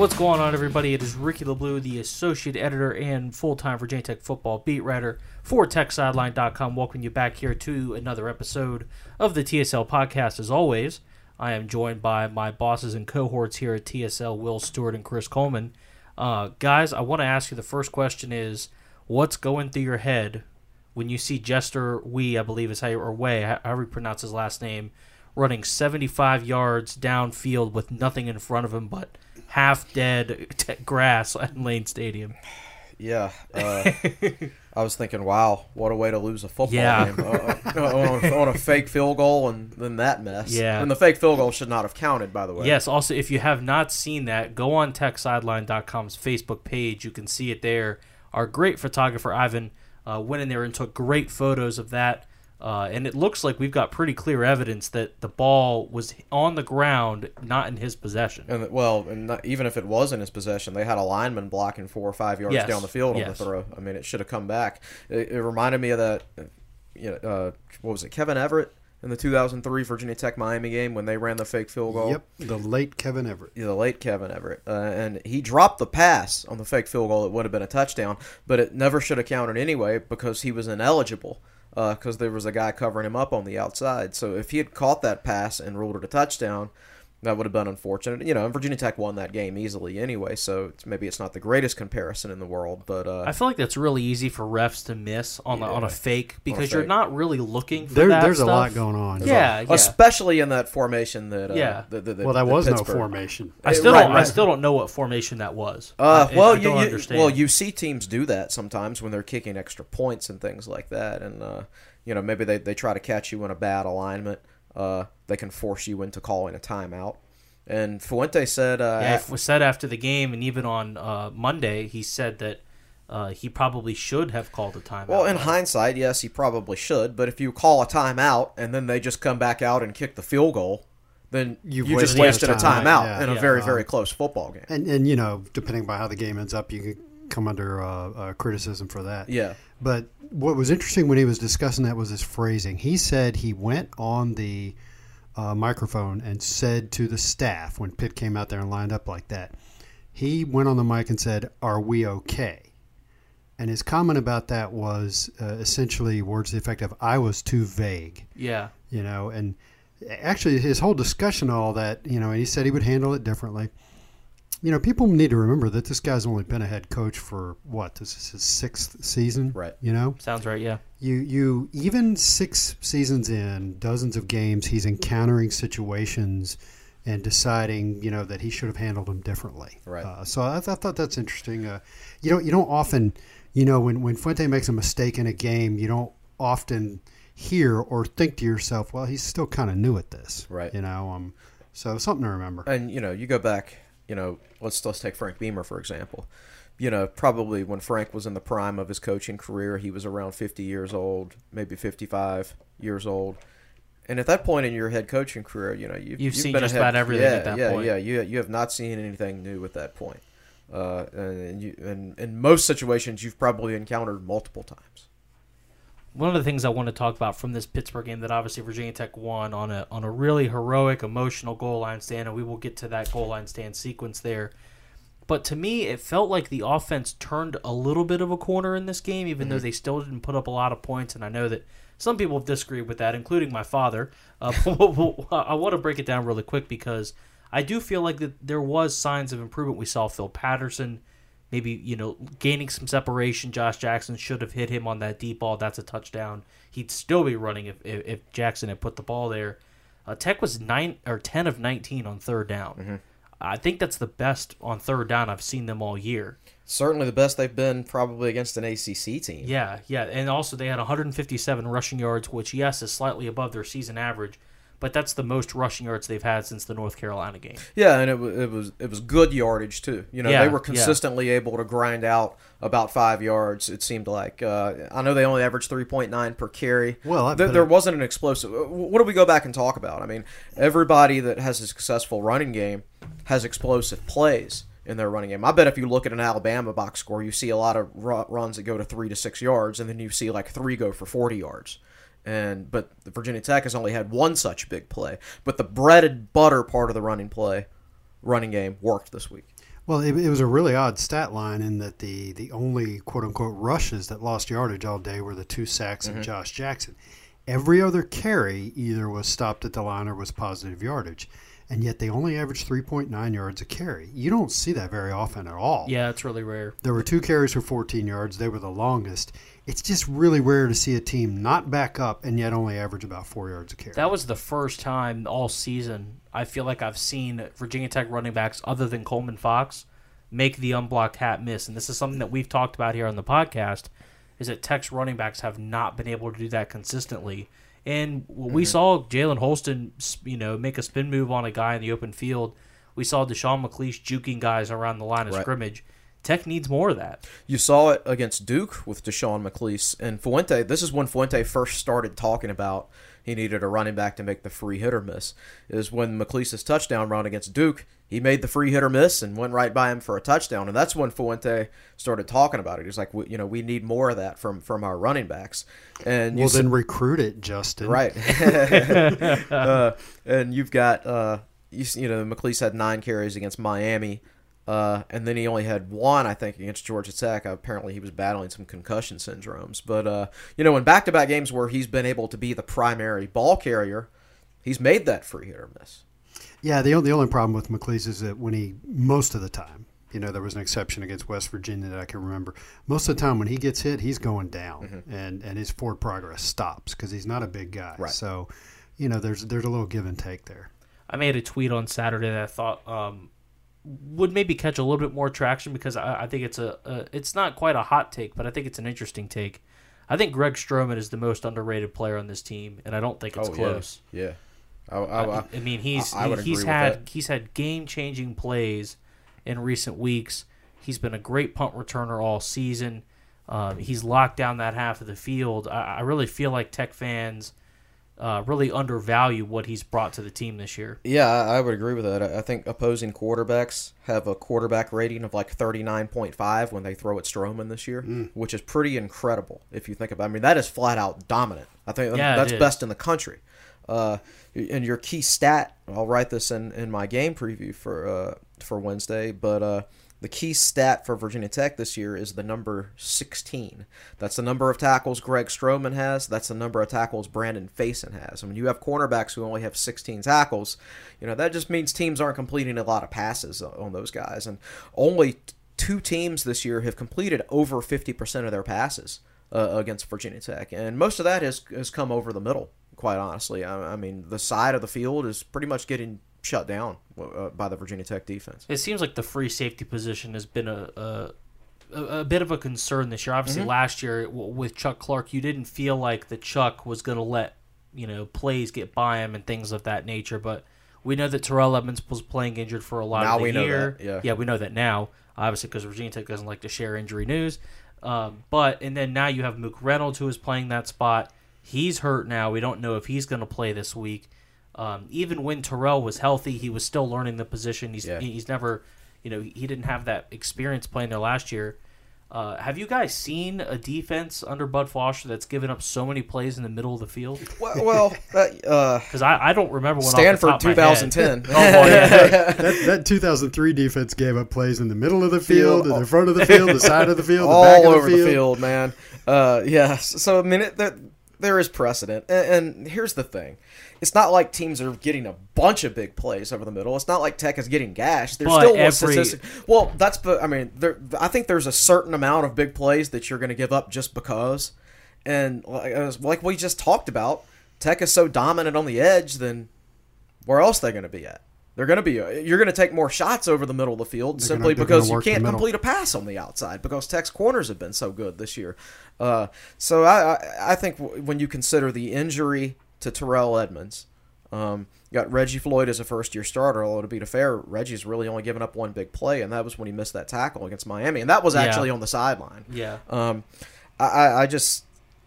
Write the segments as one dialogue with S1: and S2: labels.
S1: What's going on, everybody? It is Ricky LaBlue, the associate editor and full-time Virginia Tech football beat writer for TechSideline.com. Welcome you back here to another episode of the TSL podcast. As always, I am joined by my bosses and cohorts here at TSL, Will Stewart and Chris Coleman. Uh, guys, I want to ask you the first question is, what's going through your head when you see Jester Weah, I believe is how you, or Way, however you pronounce his last name, running 75 yards downfield with nothing in front of him but – half dead t- grass at Lane Stadium.
S2: Yeah, uh, I was thinking, wow, what a way to lose a football
S1: Yeah.
S2: game uh, uh, on, a, on a fake field goal and then that mess.
S1: Yeah.
S2: and the fake field goal should not have counted, by the way.
S1: Yes, also, if you have not seen that, go on TechSideline.com's Facebook page. You can see it there. Our great photographer, Ivan, uh, went in there and took great photos of that. Uh, and it looks like we've got pretty clear evidence that the ball was on the ground, not in his possession.
S2: And well, and not, even if it was in his possession, they had a lineman blocking four or five yards
S1: Yes,
S2: down the field on
S1: yes.
S2: the throw. I mean, it should have come back. It, it reminded me of that. uh, You know, uh, what was it, Kevin Everett in the 2003 Virginia Tech Miami game when they ran the fake field goal?
S3: Yep, the late Kevin Everett.
S2: Yeah, the late Kevin Everett, uh, and he dropped the pass on the fake field goal. It would have been a touchdown, but it never should have counted anyway because he was ineligible Uh, because there was a guy covering him up on the outside. So if he had caught that pass and ruled it a touchdown, that would have been unfortunate. You know, and Virginia Tech won that game easily anyway, so it's, maybe it's not the greatest comparison in the world, but uh,
S1: I feel like that's really easy for refs to miss on, the, on a fake because you're not really looking for
S3: There,
S1: that
S3: there's
S1: stuff.
S3: a lot going on.
S1: Yeah, yeah.
S2: especially in that formation that uh,
S1: Yeah.
S2: that, that, that-
S3: Well, that
S2: that
S3: was no formation.
S1: I still
S2: Right,
S1: don't. I still don't know what formation that was.
S2: Uh,
S1: I-
S2: well,
S1: I
S2: you,
S1: don't
S2: you-
S1: understand.
S2: well, you see teams do that sometimes when they're kicking extra points and things like that, and uh, you know maybe they, they try to catch you in a bad alignment. Uh, they can force you into calling a timeout. And Fuente said, uh,
S1: Yeah, it was said after the game, and even on uh, Monday, he said that uh, he probably should have called a timeout.
S2: well, in hindsight, yes, he probably should. But if you call a timeout and then they just come back out and kick the field goal, then
S3: You've
S2: you just
S3: wasted
S2: wasted a
S3: a timeout,
S2: timeout
S3: yeah.
S2: in a
S1: Yeah.
S2: very very close football game.
S3: And and you know, depending by how the game ends up, you could come under uh, uh, criticism for that.
S2: Yeah.
S3: But what was interesting when he was discussing that was his phrasing. He said he went on the uh, microphone and said to the staff when Pitt came out there and lined up like that, he went on the mic and said, "Are we okay?" And his comment about that was uh, essentially words to the effect of, "I was too vague."
S1: yeah,
S3: you know and actually his whole discussion all that you know and he said he would handle it differently you know people need to remember that this guy's only been a head coach for what this is his sixth season
S2: Right.
S3: you know
S1: sounds right. Yeah,
S3: you you even six seasons in dozens of games he's encountering situations and deciding you know that he should have handled them differently
S2: Right.
S3: uh, so I, th- I thought that's interesting uh, you don't you don't often you know when when Fuente makes a mistake in a game you don't often hear or think to yourself well he's still kind of new at this
S2: Right.
S3: you know um so something to remember
S2: and you know you go back you know let's let's take frank beamer for example. You know probably when frank was in the prime of his coaching career he was around 50 years old maybe 55 years old. And at that point in your head coaching career you know you've,
S1: You've seen
S2: been a
S1: just
S2: head-
S1: about everything
S2: yeah,
S1: at that
S2: yeah,
S1: point.
S2: yeah you, you have not seen anything new at that point. Uh, and you and in most situations you've probably encountered multiple times
S1: one of the things I want to talk about from this Pittsburgh game that obviously Virginia Tech won on a on a really heroic, emotional goal line stand, and we will get to that goal line stand sequence there. But to me, it felt like the offense turned a little bit of a corner in this game, even though they still didn't put up a lot of points. And I know that some people have disagreed with that, including my father. Uh, I want to break it down really quick because I do feel like that there was signs of improvement. We saw Phil Patterson maybe you know gaining some separation. Josh Jackson should have hit him on that deep ball. That's a touchdown. He'd still be running if if, if Jackson had put the ball there. Uh, Tech was nine or ten of nineteen on third down. I think that's the best on third down I've seen them all year.
S2: Certainly the best they've been probably against an ACC team.
S1: Yeah, yeah, and also they had 157 rushing yards, which yes is slightly above their season average, but that's the most rushing yards they've had since the North Carolina game.
S2: Yeah, and it, wa- it was it was good yardage too. You know,
S1: Yeah,
S2: they were
S1: yeah.
S2: consistently able to grind out about five yards. It seemed like. Uh, I know they only averaged three point nine per carry.
S3: Well, I-
S2: there, there
S3: it-
S2: wasn't an explosive. uh, What do we go back and talk about? I mean, everybody that has a successful running game has explosive plays in their running game. I bet if you look at an Alabama box score, you see a lot of runs that go to three to six yards, and then you see like three go for forty yards. And but Virginia Tech has only had one such big play. But the bread and butter part of the running play, running game worked this week.
S3: Well, it, it was a really odd stat line in that the, the only quote unquote rushes that lost yardage all day were the two sacks
S2: Mm-hmm.
S3: of Josh Jackson. Every other carry either was stopped at the line or was positive yardage, and yet they only averaged 3.9 yards a carry. You don't see that very often at all.
S1: Yeah, it's really rare.
S3: There were two carries for 14 yards. They were the longest. It's just really rare to see a team not back up and yet only average about four yards a carry.
S1: That was the first time all season I feel like I've seen Virginia Tech running backs other than Coleman Fox make the unblocked hat miss, and this is something that we've talked about here on the podcast. Is that Tech's running backs have not been able to do that consistently, and we mm-hmm. saw Jalen Holston, you know, make a spin move on a guy in the open field. We saw Deshawn McClease juking guys around the line of
S2: Right.
S1: scrimmage. Tech needs more of that.
S2: You saw it against Duke with Deshawn McClease and Fuente. This is when Fuente first started talking about he needed a running back to make the free hit or miss. Is when McClease's touchdown run against Duke, he made the free hit or miss and went right by him for a touchdown. And that's when Fuente started talking about it. He's like, "We- you know, we need more of that from from our running backs. And
S3: well,
S2: said-
S3: then recruit it, Justin.
S2: Right. uh, and you've got uh, you, you know McClease had nine carries against Miami, uh, and then he only had one I think against Georgia Tech. Apparently he was battling some concussion syndromes. But uh, you know in back-to-back games where he's been able to be the primary ball carrier, he's made that free hit or miss.
S3: Yeah, the, o- the only problem with McClease is that when he, most of the time, you know, there was an exception against West Virginia that I can remember. Most of the time when he gets hit, he's going down and, and his forward progress stops because he's not a big guy.
S2: Right.
S3: So, you know, there's there's a little give and take there.
S1: I made a tweet on Saturday that I thought um, would maybe catch a little bit more traction because I, I think it's a, a it's not quite a hot take, but I think it's an interesting take. I think Greg Stroman is the most underrated player on this team, and I don't think it's close.
S2: Oh, Yeah. I, I,
S1: I, mean, he's he's had he's had game changing plays in recent weeks. He's been a great punt returner all season. Um, he's locked down that half of the field. I really feel like Tech fans uh, really undervalue what he's brought to the team this year.
S2: Yeah, I I would agree with that. I I think opposing quarterbacks have a quarterback rating of like 39.5 when they throw at Stroman this year, which is pretty incredible if you think about it. I mean, that is flat out dominant. I think
S1: Yeah,
S2: that's best in the country. Uh, and your key stat, I'll write this in, in my game preview for uh, for Wednesday, but uh, the key stat for Virginia Tech this year is the number 16. That's the number of tackles Greg Stroman has. That's the number of tackles Brandon Facyson has. I mean, you have cornerbacks who only have 16 tackles, you know, that just means teams aren't completing a lot of passes on those guys. And only two teams this year have completed over 50% of their passes uh, against Virginia Tech. And most of that has, has come over the middle, quite honestly. I, I mean, the side of the field is pretty much getting shut down uh, by the Virginia Tech defense.
S1: It seems like the free safety position has been a a, a, bit of a concern this year.
S2: Mm-hmm.
S1: Obviously, last year with Chuck Clark, you didn't feel like the Chuck was going to let you know plays get by him and things of that nature. But we know that Terrell Edmunds was playing injured for a lot
S2: Now
S1: of the
S2: we know
S1: year.
S2: that, yeah.
S1: we know that now. Obviously, because Virginia Tech doesn't like to share injury news. Um, but and then now you have Mook Reynolds who is playing that spot. He's hurt now. We don't know if he's going to play this week. Um, even when Terrell was healthy, he was still learning the position. He's
S2: Yeah.
S1: he's never, you know, he didn't have that experience playing there last year. Uh, have you guys seen a defense under Bud Foster that's given up so many plays in the middle of the field?
S2: Well, well that, uh,
S1: Because I, I don't remember one.
S2: Stanford
S1: off the top of my head.
S2: 2010.
S1: Oh, boy, yeah.
S3: that, that 2003 defense gave up plays in the middle of the field, in the front of the field, the side of the field, the
S2: all
S3: back of
S2: over
S3: the field.
S2: the field, man. Uh, yeah. So I mean, it, there, there is precedent, and, and here's the thing: it's not like teams are getting a bunch of big plays over the middle. It's not like Tech is getting gashed. There's
S1: But
S2: still one
S1: every-
S2: statistic. Well, that's but I mean, there. I think there's a certain amount of big plays that you're going to give up just because, and like, like we just talked about, Tech is so dominant on the edge. Then where else are they going to be at? They're going to be. You're going to take more shots over the middle of the field
S3: They're
S2: simply
S3: gonna-
S2: because you can't complete a pass on the outside because Tech's corners have been so good this year. Uh, so I, I I think w- when you consider the injury to Terrell Edmunds, um, got Reggie Floyd as a first year starter. Although to be fair, Reggie's really only given up one big play, and that was when he missed that tackle against Miami, and that was
S1: Yeah.
S2: actually on the sideline.
S1: Yeah.
S2: Um, I, I, just,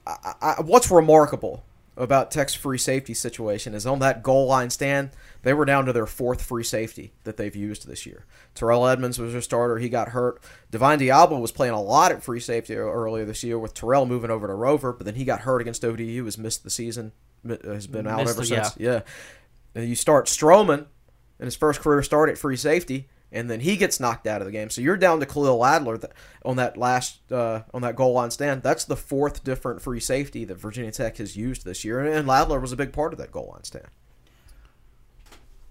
S2: I, I, what's remarkable about Tech's free safety situation is on that goal line stand, they were down to their fourth free safety that they've used this year. Terrell Edmunds was their starter. He got hurt. Divine Deablo was playing a lot at free safety earlier this year with Terrell moving over to Rover, but then he got hurt against ODU, has missed the season, has been out
S1: Missed
S2: ever
S1: the-
S2: since. Yeah. And you start Stroman in his first career start at free safety, and then he gets knocked out of the game. So you're down to Khalil Ladler th- on that last uh, on that goal line stand. That's the fourth different free safety that Virginia Tech has used this year, and Ladler was a big part of that goal line stand.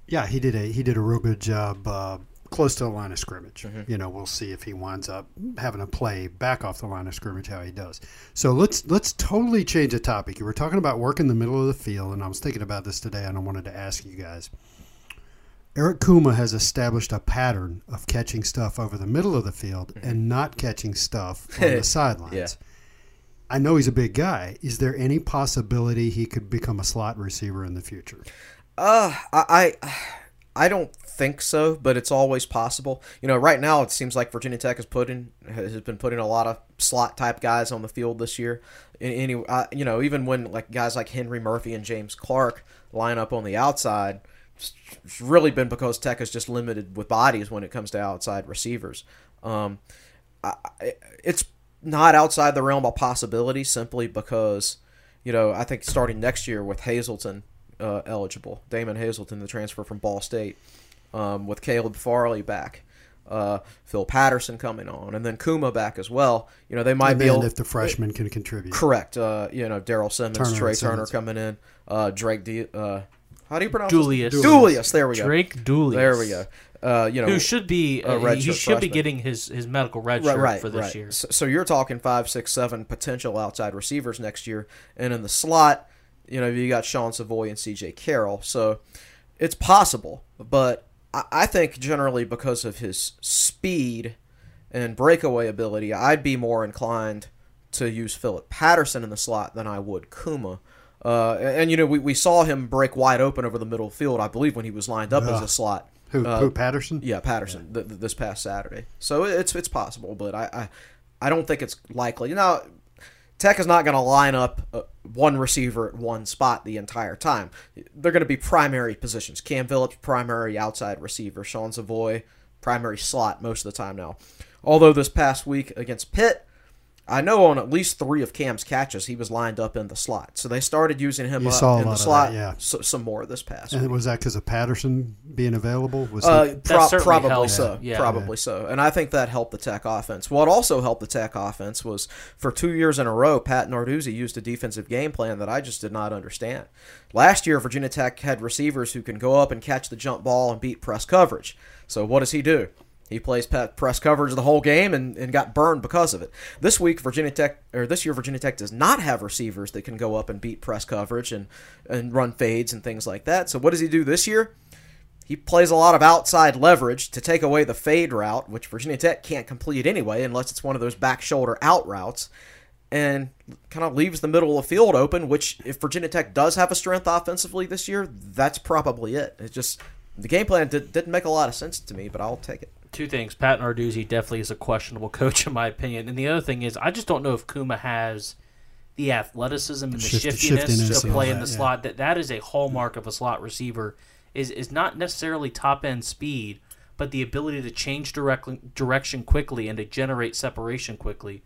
S3: Yeah, he did a he did a real good job uh, close to the line of scrimmage.
S2: Mm-hmm.
S3: You know, we'll see if he winds up having a play back off the line of scrimmage how he does. So let's let's totally change the topic. You were talking about work in the middle of the field, and I was thinking about this today, and I wanted to ask you guys. Eric Kumah has established a pattern of catching stuff over the middle of the field and not catching stuff on the sidelines.
S2: Mm-hmm. Yeah.
S3: I know he's a big guy. Is there any possibility he could become a slot receiver in the future?
S2: Uh, I, I I don't think so, but it's always possible. You know, right now it seems like Virginia Tech has put in has been putting a lot of slot type guys on the field this year. Any, you know, even when like guys like Henri Murphy and James Clark line up on the outside, it's really been because Tech is just limited with bodies when it comes to outside receivers. Um, I, it's not outside the realm of possibility simply because, you know, I think starting next year with Hazelton uh, eligible, Damon Hazelton, the transfer from Ball State, um, with Caleb Farley back, uh, Phil Patterson coming on, and then Kumah back as well. You know, they might
S3: And
S2: be
S3: then
S2: able
S3: if the freshman can contribute.
S2: correct. Uh, you know, Daryl Simmons,
S3: Turner
S2: Trey
S3: and
S2: Turner
S3: Simmons.
S2: coming in, uh, Drake. D- uh, how do you pronounce
S1: Julius.
S2: His? Julius. There we go.
S1: Drake Julius.
S2: There we go. Uh, you know,
S1: Who should be?
S2: a
S1: he should be getting his, his medical red
S2: right,
S1: shirt
S2: right,
S1: for this
S2: right.
S1: year.
S2: So, so you're talking five, six, seven potential outside receivers next year, and in the slot, you know, you got Sean Savoy and C.J. Carroll. So it's possible, but I, think generally because of his speed and breakaway ability, I'd be more inclined to use Philip Patterson in the slot than I would Kumah. Uh, and, and, you know, we, we saw him break wide open over the middle field, I believe, when he was lined up as a slot.
S3: Who,
S2: Uh,
S3: who Patterson?
S2: yeah, Patterson th- th- this past Saturday. So it's it's possible, but I I, I don't think it's likely. Now, Tech is not going to line up uh, one receiver at one spot the entire time. They're going to be primary positions. Cam Phillips, primary outside receiver. Sean Savoy, primary slot most of the time now. Although this past week against Pitt, I know on at least three of Cam's catches he was lined up in the slot. So they started using him
S3: You
S2: up
S3: saw
S2: in the slot
S3: that, yeah.
S2: so, some more this past week.
S3: And was that because of Patterson being available? Was
S2: Uh,
S3: he,
S2: pro- probably
S1: helped.
S2: so.
S1: Yeah.
S2: Probably so. And I think that helped the Tech offense. What also helped the Tech offense was for two years in a row, Pat Narduzzi used a defensive game plan that I just did not understand. Last year, Virginia Tech had receivers who can go up and catch the jump ball and beat press coverage. So what does he do? He plays press coverage the whole game and, and got burned because of it. This week, Virginia Tech or this year, Virginia Tech does not have receivers that can go up and beat press coverage and and run fades and things like that. So what does he do this year? He plays a lot of outside leverage to take away the fade route, which Virginia Tech can't complete anyway, unless it's one of those back shoulder out routes, and kind of leaves the middle of the field open. Which, if Virginia Tech does have a strength offensively this year, that's probably it. It just the game plan did, didn't make a lot of sense to me, but I'll take it.
S1: Two things. Pat Narduzzi definitely is a questionable coach in my opinion, and the other thing is I just don't know if Kumah has the athleticism and the
S3: Shift-
S1: shiftiness,
S3: shiftiness
S1: to play in the
S3: yeah.
S1: slot. That that is a hallmark of a slot receiver. Is is not necessarily top end speed, but the ability to change direct, direction quickly and to generate separation quickly.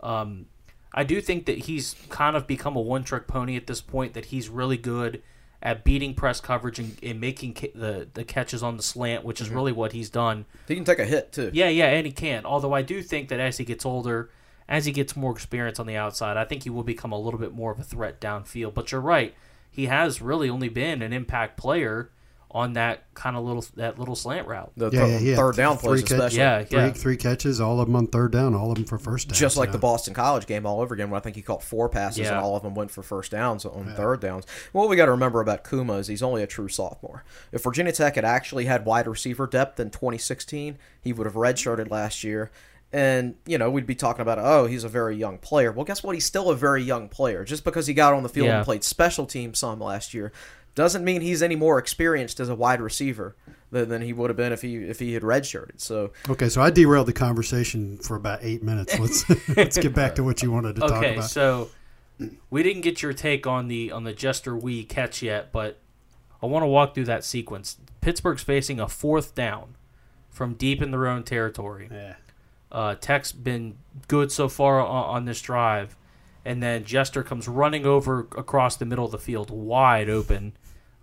S1: Um, I do think that he's kind of become a one trick pony at this point. That he's really good at beating press coverage and, and making ca- the the catches on the slant, which is mm-hmm. really what he's done.
S2: He can take a hit too.
S1: Yeah, yeah, and he can. Although I do think that as he gets older, as he gets more experience on the outside, I think he will become a little bit more of a threat downfield. But you're right. He has really only been an impact player on that kind of little that little slant route.
S2: The
S3: Yeah,
S2: th-
S3: yeah, he had
S2: third down
S3: three
S2: plays,
S3: catch-
S2: especially.
S1: Yeah,
S3: Three,
S1: yeah.
S3: three catches, all of them on third down, all of them for first down.
S2: Just like the Boston College game all over again, where I think he caught four passes and all of them went for first downs on third downs. What we got to remember about Kumah is he's only a true sophomore. If Virginia Tech had actually had wide receiver depth in 2016, he would have redshirted last year. And, you know, we'd be talking about, oh, he's a very young player. Well, guess what? He's still a very young player. Just because he got on the field
S1: Yeah.
S2: and played special teams some last year doesn't mean he's any more experienced as a wide receiver than, than he would have been if he if he had redshirted. So
S3: Okay, so I derailed the conversation for about eight minutes. Let's let's get back to what you wanted to talk about.
S1: Okay, so we didn't get your take on the on the Jester Weah catch yet, but I want to walk through that sequence. Pittsburgh's facing a fourth down from deep in their own territory.
S3: yeah.
S1: Uh, Tech's been good so far on, on this drive, and then Jester comes running over across the middle of the field, wide open.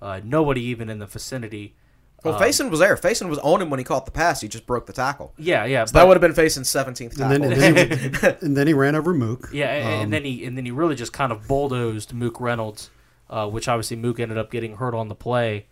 S1: Uh, nobody even in the vicinity.
S2: well, Facyson was there. Facyson was on him when he caught the pass. He just broke the tackle.
S1: Yeah, yeah.
S2: So That would have been Facyson's 17th
S3: And
S2: tackle.
S3: then, and, then he, and then he ran over Mook.
S1: Yeah, and,
S3: Um,
S1: and then he and then he really just kind of bulldozed Mook Reynolds, uh, which obviously Mook ended up getting hurt on the play.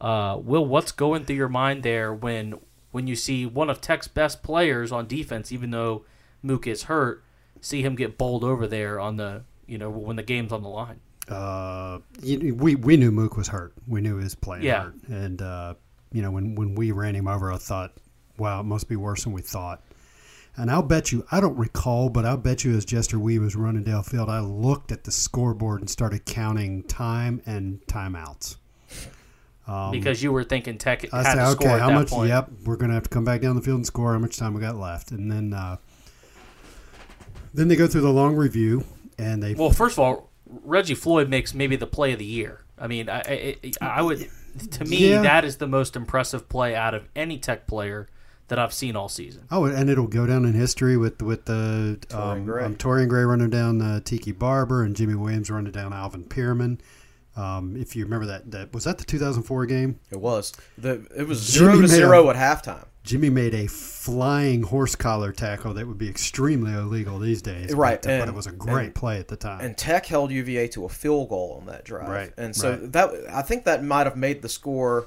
S1: Uh, Will, what's going through your mind there when when you see one of Tech's best players on defense, even though Mook is hurt, see him get bowled over there on the you know when the game's on the line?
S3: Uh, we we knew Mook was hurt. We knew he was playing
S1: Yeah.
S3: hurt, and uh, you know when when we ran him over, I thought, wow, it must be worse than we thought. And I'll bet you, I don't recall, but I'll bet you as Jester Weah was running downfield, I looked at the scoreboard and started counting time and timeouts.
S1: because you were thinking Tech
S3: Um, I
S1: had
S3: said,
S1: to
S3: okay,
S1: score at
S3: how much?
S1: point.
S3: Yep, we're going to have to come back down the field and score. How much time we got left? And then, uh, then they go through the long review, and they
S1: Well, first of all, Reggie Floyd makes maybe the play of the year. I mean, I I, I would to me
S3: Yeah.
S1: that is the most impressive play out of any Tech player that I've seen all season.
S3: Oh, and it'll go down in history with with the
S2: Torrian
S3: um,
S2: Gray.
S3: um, Torrian Gray running down uh, Tiki Barber and Jimmy Williams running down Alvin Pearman. Um, if you remember that, that was that the 2004 game.
S2: It was. The, it was
S3: Jimmy
S2: zero to zero
S3: a-
S2: at halftime.
S3: Jimmy made a flying horse collar tackle that would be extremely illegal these days.
S2: Right,
S3: but, uh, but it was a great
S2: and-
S3: play at the time.
S2: And Tech held UVA to a field goal on that drive.
S3: Right,
S2: And so
S3: right.
S2: that I think that might have made the score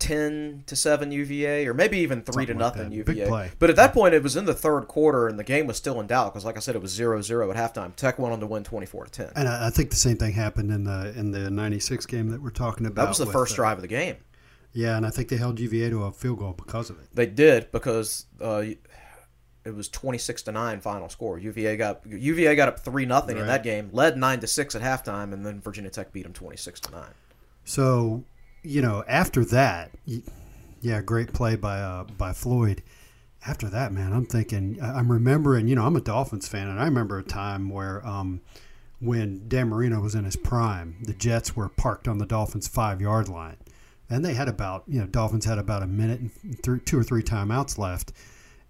S2: ten to seven UVA, or maybe even three
S3: Something
S2: to
S3: like
S2: nothing
S3: that. Big
S2: UVA.
S3: play.
S2: But at that point, it was in the third quarter, and the game was still in doubt because, like I said, it was 0-0 at halftime. Tech went on to win twenty four to ten.
S3: And I, I think the same thing happened in the in the '96 game that we're talking about.
S2: That was the first
S3: uh,
S2: drive of the game.
S3: Yeah, and I think they held UVA to a field goal because of it.
S2: They did because uh, it was twenty six to nine final score. UVA got UVA got up three nothing in that game, led nine to six at halftime, and then Virginia Tech beat them twenty six to nine.
S3: So, you know, after that, yeah, great play by uh, by Floyd. After that, man, I'm thinking, I'm remembering, you know, I'm a Dolphins fan, and I remember a time where um, when Dan Marino was in his prime, the Jets were parked on the Dolphins' five yard line. And they had about, you know, Dolphins had about a minute and th- two or three timeouts left.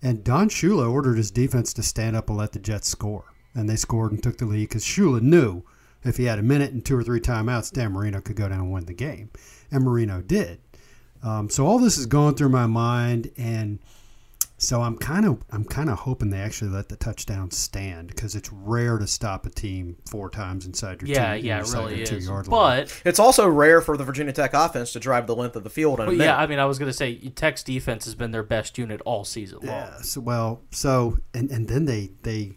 S3: And Don Shula ordered his defense to stand up and let the Jets score. And they scored and took the lead because Shula knew if he had a minute and two or three timeouts, Dan Marino could go down and win the game. And Marino did. Um, so all this is going through my mind, and so I'm kind of I'm kind of hoping they actually let the touchdown stand because it's rare to stop a team four times inside your
S1: Yeah,
S3: two,
S1: yeah, it
S3: inside
S1: really
S3: their
S1: is.
S3: two-yard line.
S1: But
S2: It's also rare for the Virginia Tech offense to drive the length of the field in a
S1: yeah, I mean, I was going to say Tech's defense has been their best unit all season long.
S3: Yeah. So, well, so and and then they they,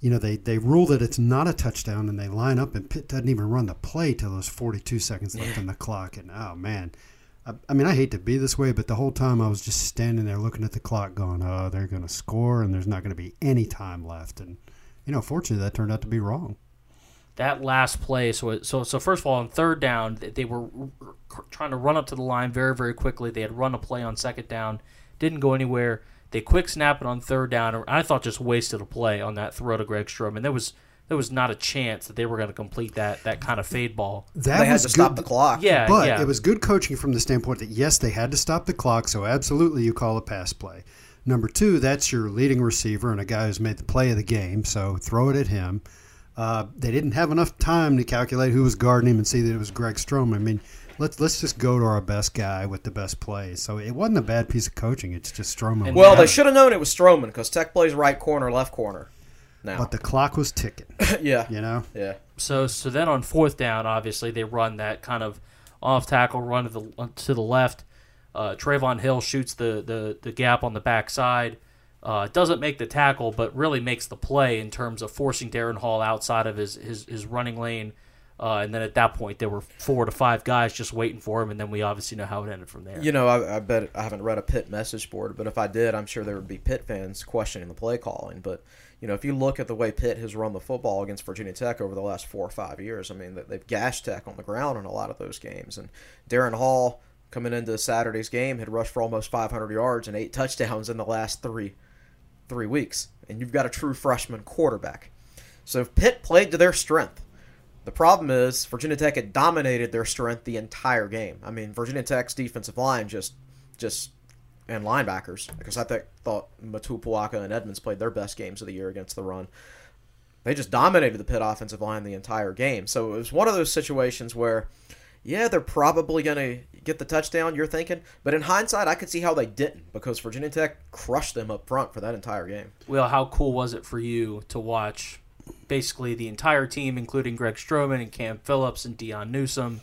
S3: you know, they they rule that it's not a touchdown, and they line up, and Pitt doesn't even run the play till there's 42 seconds left on the clock, and oh man. I, mean, I hate to be this way, but the whole time I was just standing there looking at the clock, going, "Oh, they're going to score, and there's not going to be any time left." And you know, fortunately, that turned out to be wrong.
S1: that last play. So, so, so first of all, on third down, they were trying to run up to the line very, very quickly. They had run a play on second down, didn't go anywhere. They quick snap it on third down. I thought just wasted a play on that throw to Greg Stroman. There was there was not a chance that they were going to complete that that kind of fade ball.
S3: That
S2: they had to
S3: good.
S2: stop the clock.
S1: Yeah,
S3: But
S1: yeah.
S3: it was good coaching from the standpoint that yes, they had to stop the clock, so absolutely you call a pass play. Number two, that's your leading receiver and a guy who's made the play of the game, so throw it at him. Uh, they didn't have enough time to calculate who was guarding him and see that it was Greg Strom. I mean, let's let's just go to our best guy with the best play. So it wasn't a bad piece of coaching. It's just Stroman.
S2: Well, they should have known it was Stroman because Tech plays right corner, left corner. Now,
S3: but the clock was ticking.
S2: yeah,
S3: You know,
S2: yeah.
S1: So so then on fourth down, obviously they run that kind of off tackle run to the to the left. Uh, Trevon Hill shoots the, the, the gap on the backside. Uh, doesn't make the tackle, but really makes the play in terms of forcing Darrin Hall outside of his, his, his running lane. Uh, and then at that point, there were four to five guys just waiting for him, and then we obviously know how it ended from there.
S2: You know, I, I bet I haven't read a Pitt message board, but if I did, I'm sure there would be Pitt fans questioning the play calling. But you know, if you look at the way Pitt has run the football against Virginia Tech over the last four or five years, I mean, they've gashed Tech on the ground in a lot of those games. And Darrin Hall, coming into Saturday's game, had rushed for almost 500 yards and eight touchdowns in the last three three weeks. And you've got a true freshman quarterback. So if Pitt played to their strength. The problem is Virginia Tech had dominated their strength the entire game. I mean, Virginia Tech's defensive line just just and linebackers because I think thought Motuapuaka and Edmunds played their best games of the year against the run. They just dominated the Pitt offensive line the entire game. So it was one of those situations where, yeah, they're probably going to get the touchdown. You're thinking, but in hindsight, I could see how they didn't because Virginia Tech crushed them up front for that entire game.
S1: Well, how cool was it for you to watch basically the entire team, including Greg Stroman and Cam Phillips and Deon Newsome,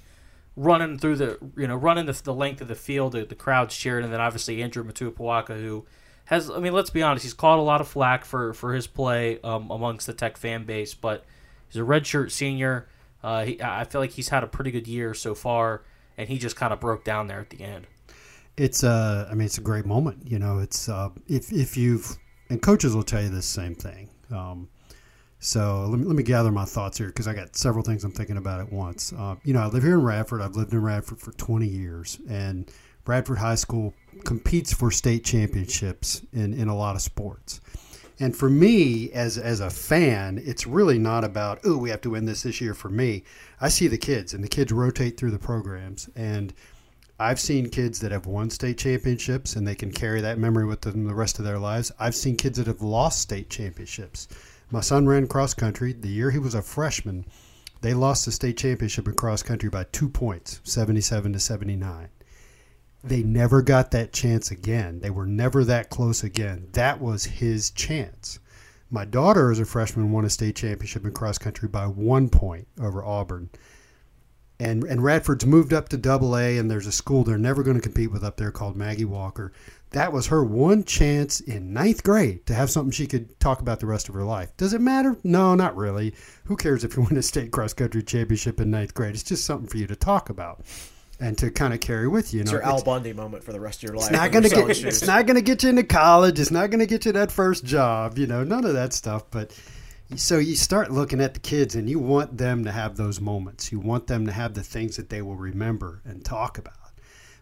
S1: running through the you know running the, the length of the field. The, the crowd's cheering, and then obviously Andrew Motuapuaka, who has I mean let's be honest, he's caught a lot of flack for for his play um, amongst the Tech fan base, but he's a redshirt senior. Uh, he, I feel like he's had a pretty good year so far, and he just kind of broke down there at the end.
S3: It's uh, I mean, it's a great moment. You know, it's uh, if if you've and coaches will tell you the same thing. Um, so let me, let me gather my thoughts here because I got several things I'm thinking about at once. Uh, you know, I live here in Radford. I've lived in Radford for 20 years, and Radford High School competes for state championships in, in a lot of sports. And for me, as as a fan, it's really not about oh we have to win this this year. For me, I see the kids, and the kids rotate through the programs, and I've seen kids that have won state championships, and they can carry that memory with them the rest of their lives. I've seen kids that have lost state championships my son ran cross country. The year he was a freshman, they lost the state championship in cross country by two points, 77 to 79. They never got that chance again. They were never that close again. That was his chance. My daughter, as a freshman, won a state championship in cross country by one point over Auburn. And, and Radford's moved up to double A, and there's a school they're never going to compete with up there called Maggie Walker that was her one chance in ninth grade to have something she could talk about the rest of her life. Does it matter? No, not really. Who cares if you win a state cross country championship in ninth grade? It's just something for you to talk about and to kind of carry with you. you
S2: it's your Al Bundy moment for the rest of your life.
S3: It's not going to get. It's not going to get you into college. It's not going to get you that first job. You know, none of that stuff. But so you start looking at the kids, and you want them to have those moments. You want them to have the things that they will remember and talk about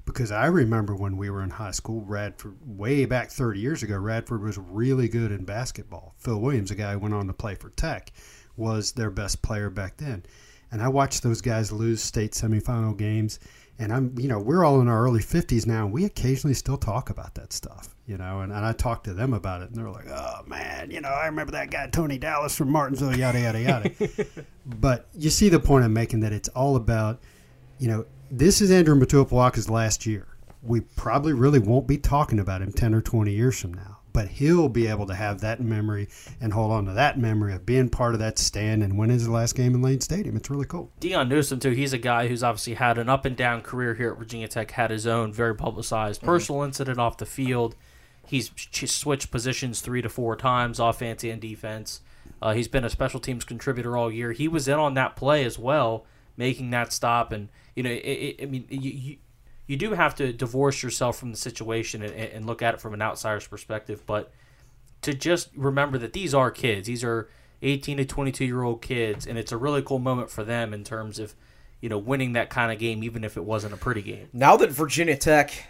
S3: because I remember when we were in high school, Radford, way back 30 years ago, Radford was really good in basketball. Phil Williams, a guy who went on to play for Tech, was their best player back then. And I watched those guys lose state semifinal games. And I'm, you know, we're all in our early 50s now, and we occasionally still talk about that stuff, you know. And, and I talk to them about it, and they're like, oh, man, you know, I remember that guy, Tony Dallas from Martinsville, yada, yada, yada. but you see the point I'm making that it's all about, you know, this is Andrew Motuapuaka's last year. We probably really won't be talking about him 10 or 20 years from now, but he'll be able to have that memory and hold on to that memory of being part of that stand and winning his last game in Lane Stadium. It's really cool.
S1: Deon Newsome, too, he's a guy who's obviously had an up and down career here at Virginia Tech, had his own very publicized mm-hmm. personal incident off the field. He's switched positions three to four times, offense and defense. Uh, he's been a special teams contributor all year. He was in on that play as well, making that stop and – you know, it, it, I mean, you, you, you do have to divorce yourself from the situation and, and look at it from an outsider's perspective, but to just remember that these are kids. These are 18 to 22 year old kids, and it's a really cool moment for them in terms of, you know, winning that kind of game, even if it wasn't a pretty game.
S2: Now that Virginia Tech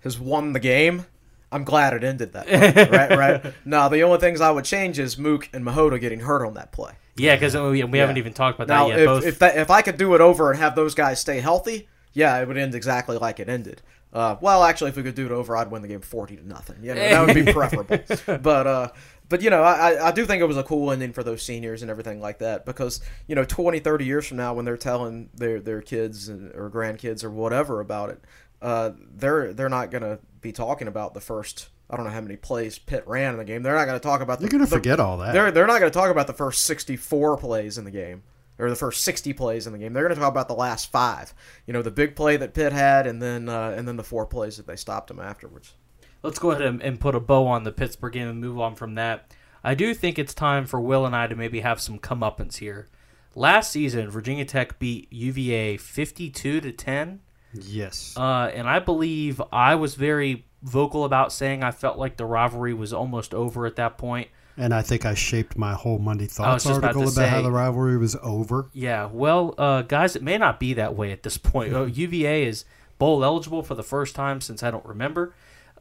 S2: has won the game, I'm glad it ended that way, right? Right. Now the only things I would change is Mook and Mahota getting hurt on that play.
S1: Yeah, because we, we yeah. haven't even talked about
S2: now,
S1: that yet.
S2: If,
S1: Both...
S2: if, that, if I could do it over and have those guys stay healthy, yeah, it would end exactly like it ended. Uh, well, actually, if we could do it over, I'd win the game forty to nothing. You know, that would be preferable. but uh, but you know, I, I do think it was a cool ending for those seniors and everything like that because you know, 20, 30 years from now, when they're telling their their kids or grandkids or whatever about it, uh, they're they're not gonna be talking about the first I don't know how many plays Pitt ran in the game. They're not going to talk about.
S3: The, You're going to forget all that.
S2: They're they're not going to talk about the first 64 plays in the game. or the first 60 plays in the game. They're going to talk about the last five. You know, the big play that Pitt had, and then uh, and then the four plays that they stopped him afterwards.
S1: Let's go ahead and, and put a bow on the Pittsburgh game and move on from that. I do think it's time for Will and I to maybe have some comeuppance here. Last season, Virginia Tech beat UVA 52 to 10.
S3: Yes.
S1: Uh, and I believe I was very vocal about saying I felt like the rivalry was almost over at that point.
S3: and I think I shaped my whole Monday Thoughts
S1: about
S3: article
S1: to
S3: about, how the rivalry was over.
S1: Yeah, well, uh, guys, it may not be that way at this point. Uh, UVA is bowl eligible for the first time since I don't remember.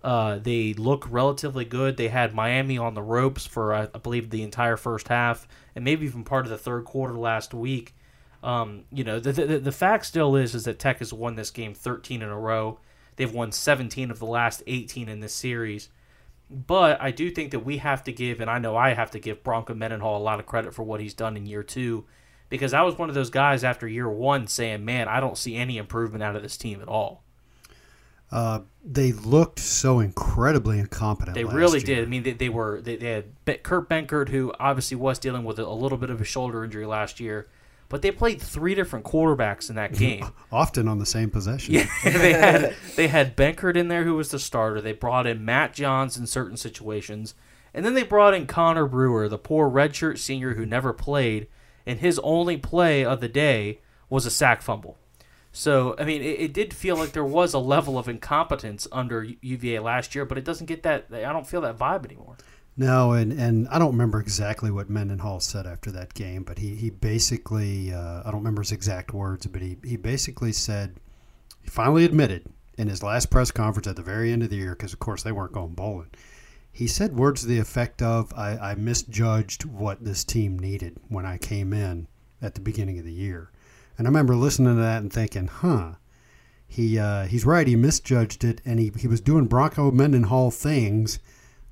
S1: Uh, they look relatively good. They had Miami on the ropes for, I I believe, the entire first half and maybe even part of the third quarter last week. Um, you know, the, the the fact still is is that Tech has won this game 13 in a row. They've won 17 of the last 18 in this series. But I do think that we have to give, and I know I have to give Bronco Mendenhall a lot of credit for what he's done in year two, because I was one of those guys after year one saying, "Man, I don't see any improvement out of this team at all."
S3: Uh, they looked so incredibly incompetent.
S1: They really
S3: year.
S1: did. I mean, they, they were they, they had Kurt Benkert, who obviously was dealing with a little bit of a shoulder injury last year, but they played three different quarterbacks in that game.
S3: Often on the same possession.
S1: Yeah, they had they had Benkert in there who was the starter. They brought in Matt Johns in certain situations, and then they brought in Connor Brewer, the poor redshirt senior who never played, and his only play of the day was a sack fumble. So I mean, it, it did feel like there was a level of incompetence under UVA last year, but it doesn't get that. I don't feel that vibe anymore.
S3: No, and, and I don't remember exactly what Mendenhall said after that game, but he, he basically, uh, I don't remember his exact words, but he, he basically said, he finally admitted in his last press conference at the very end of the year, because of course they weren't going bowling, he said words to the effect of, I, I misjudged what this team needed when I came in at the beginning of the year. And I remember listening to that and thinking, huh, he uh, he's right, he misjudged it, and he, he was doing Bronco Mendenhall things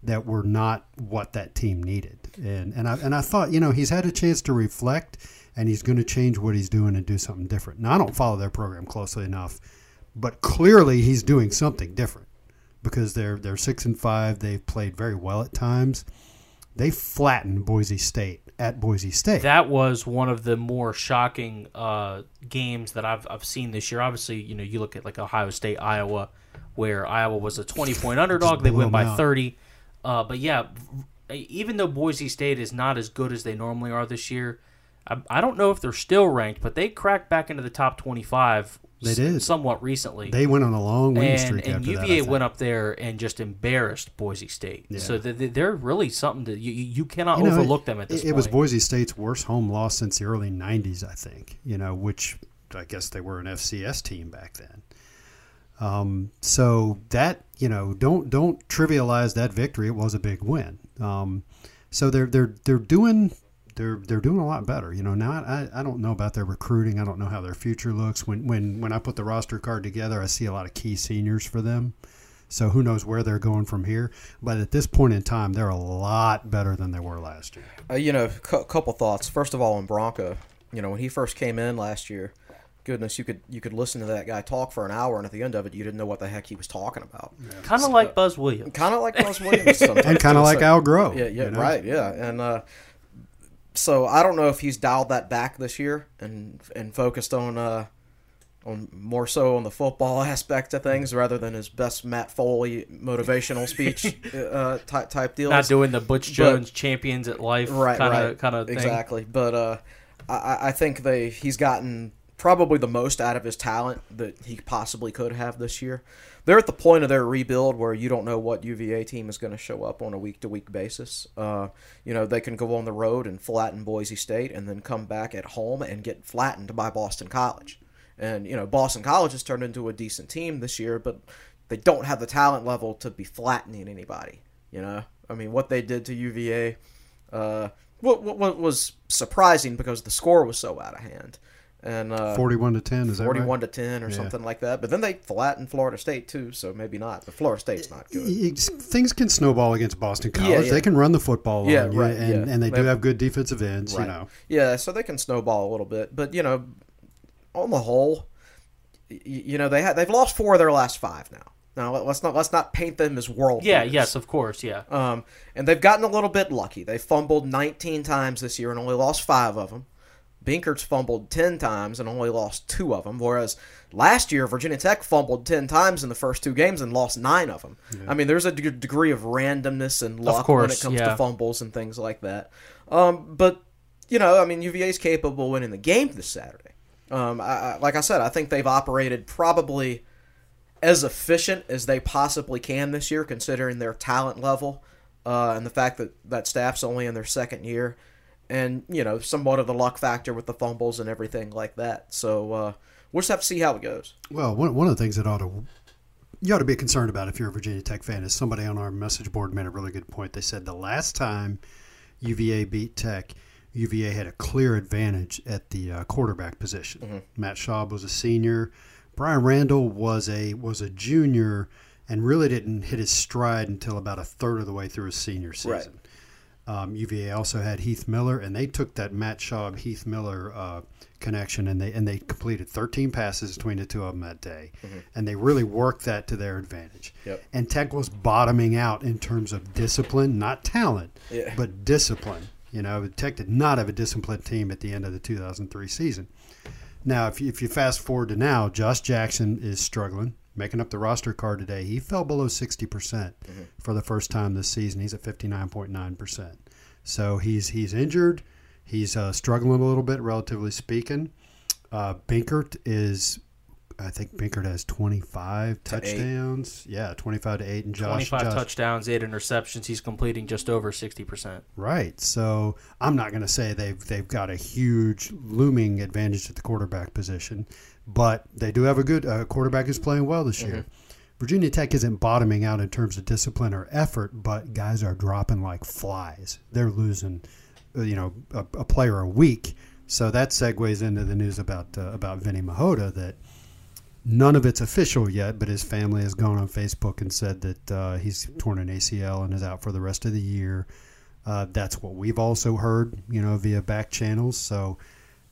S3: that were not what that team needed. And and I and I thought, you know, he's had a chance to reflect and he's going to change what he's doing and do something different. Now I don't follow their program closely enough, but clearly he's doing something different because they're they're 6 and 5, they've played very well at times. They flattened Boise State at Boise State.
S1: That was one of the more shocking uh, games that I've I've seen this year. Obviously, you know, you look at like Ohio State, Iowa, where Iowa was a twenty point underdog. They
S3: went
S1: by
S3: out.
S1: thirty. Uh, but yeah, even though Boise State is not as good as they normally are this year, I, I don't know if they're still ranked, but they cracked back into the top twenty five.
S3: They did.
S1: somewhat recently.
S3: they went on a long winning
S1: and,
S3: streak
S1: and
S3: after
S1: UVA
S3: think.
S1: went up there and just embarrassed Boise State. So they- they- they're really something that you, you cannot
S3: You know,
S1: overlook them at this
S3: it,
S1: point.
S3: it was Boise State's worst home loss since the early '90s, I think. You know, which I guess they were an FCS team back then. Um, so that you know, don't don't trivialize that victory. It was a big win. Um, so they're they're they're doing they're they're doing a lot better. You know, now I, I don't know about their recruiting. I don't know how their future looks. When when when I put the roster card together, I see a lot of key seniors for them. So who knows where they're going from here? But at this point in time, they're a lot better than they were last year.
S2: Uh, you know, a couple thoughts. First of all, on Bronco, you know, when he first came in last year, goodness, you could you could listen to that guy talk for an hour, and at the end of it, you didn't know what the heck he was talking about.
S1: kind of like Buzz Williams.
S2: Kind of like Buzz Williams,
S3: and kind of like Al Groh.
S2: Yeah, yeah,
S3: you know?
S2: right, yeah, and uh, so I don't know if he's dialed that back this year and and focused on uh, on more so on the football aspect of things rather than his best Matt Foley motivational speech uh, type type deals.
S1: Not doing the Butch Jones champions at life
S2: right,
S1: kind of
S2: right,
S1: kind of
S2: exactly. But uh, I, I think they he's gotten probably the most out of his talent that he possibly could have this year. They're at the point of their rebuild where you don't know what UVA team is going to show up on a week to week basis. Uh, you know they can go on the road and flatten Boise State, and then come back at home and get flattened by Boston College. And you know Boston College has turned into a decent team this year, but they don't have the talent level to be flattening anybody. You know, I mean, what they did to UVA uh, what, what, was surprising because the score was so out of hand. And uh,
S3: Forty-one to ten. Is that right?
S2: 41 to 10 or
S3: Yeah.
S2: something like that. But then they flattened Florida State too, so maybe not. But Florida State's not good.
S3: It's- things can snowball against Boston College.
S2: Yeah, yeah.
S3: They can run the football
S2: Yeah,
S3: on
S2: right,
S3: and,
S2: yeah.
S3: and they
S2: They
S3: do
S2: have-
S3: have good defensive ends.
S2: Right.
S3: You know,
S2: Yeah, so they can snowball a little bit, but you know, on the whole, y- you know they had they've lost four of their last five now. Now let- let's not let's not paint them as world.
S1: Yeah,
S2: beaters.
S1: yes, of course, yeah.
S2: Um, and they've gotten a little bit lucky. They fumbled 19 times this year and only lost five of them. Benkert's fumbled 10 times and only lost two of them, whereas last year Virginia Tech fumbled 10 times in the first two games and lost nine of them. I mean, there's a d- degree of randomness and luck when it comes
S1: yeah.
S2: to fumbles and things like that. Um, but, you know, I mean, UVA's capable of winning the game this Saturday. Um, I, I, like I said, I think they've operated probably as efficient as they possibly can this year, considering their talent level uh, and the fact that that staff's only in their second year, and you know somewhat of the luck factor with the fumbles and everything like that. So uh, we'll just have to see how it goes.
S3: Well, one, one of the things that ought to you ought to be concerned about if you're a Virginia Tech fan is somebody on our message board made a really good point. They said the last time UVA beat Tech, UVA had a clear advantage at the uh, quarterback position. Matt Schaub was a senior. Bryan Randall was a was a junior and really didn't hit his stride until about a third of the way through his senior season. Um, UVA also had Heath Miller, and they took that Matt Schaub Heath Miller uh, connection, and they and they completed 13 passes between the two of them that day, and they really worked that to their advantage.
S2: Yep.
S3: And Tech was bottoming out in terms of discipline, not talent,
S2: Yeah.
S3: but discipline. You know, Tech did not have a disciplined team at the end of the 2003 season. Now, if you, if you fast forward to now, Josh Jackson is struggling, making up the roster card today. He fell below 60% for the first time this season. He's at 59.9%. So he's he's injured. He's uh, struggling a little bit, relatively speaking. Uh, Binkert is, I think Binkert has 25
S2: To eight.
S3: touchdowns. Yeah, 25 to 8. And Josh,
S1: 25
S3: Josh
S1: touchdowns, eight interceptions. He's completing just over 60%.
S3: Right. So I'm not going to say they've they've got a huge looming advantage at the quarterback position, but they do have a good uh, quarterback who's playing well this year. Virginia Tech isn't bottoming out in terms of discipline or effort, but guys are dropping like flies. They're losing, uh, you know, a, a player a week. So that segues into the news about uh, about Vinny Mihota that none of it's official yet, but his family has gone on Facebook and said that uh, he's torn an ACL and is out for the rest of the year. Uh, that's what we've also heard, you know, via back channels. So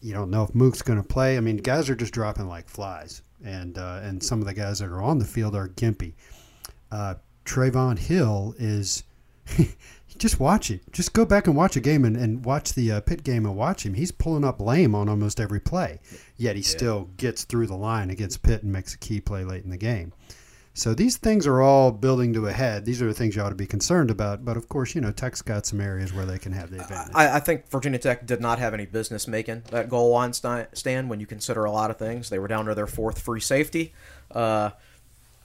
S3: you don't know if Mook's going to play. I mean, guys are just dropping like flies, and uh, and some of the guys that are on the field are gimpy. Uh, Trevon Hill is. just watch it. Just go back and watch a game and, and watch the uh, Pitt game and watch him. He's pulling up lame on almost every play, yet he still gets through the line against Pitt and makes a key play late in the game. So these things are all building to a head. These are the things you ought to be concerned about. But of course, you know, Tech's got some areas where they can have the advantage.
S2: I, I think Virginia Tech did not have any business making that goal line stand when you consider a lot of things. They were down to their fourth free safety. Uh,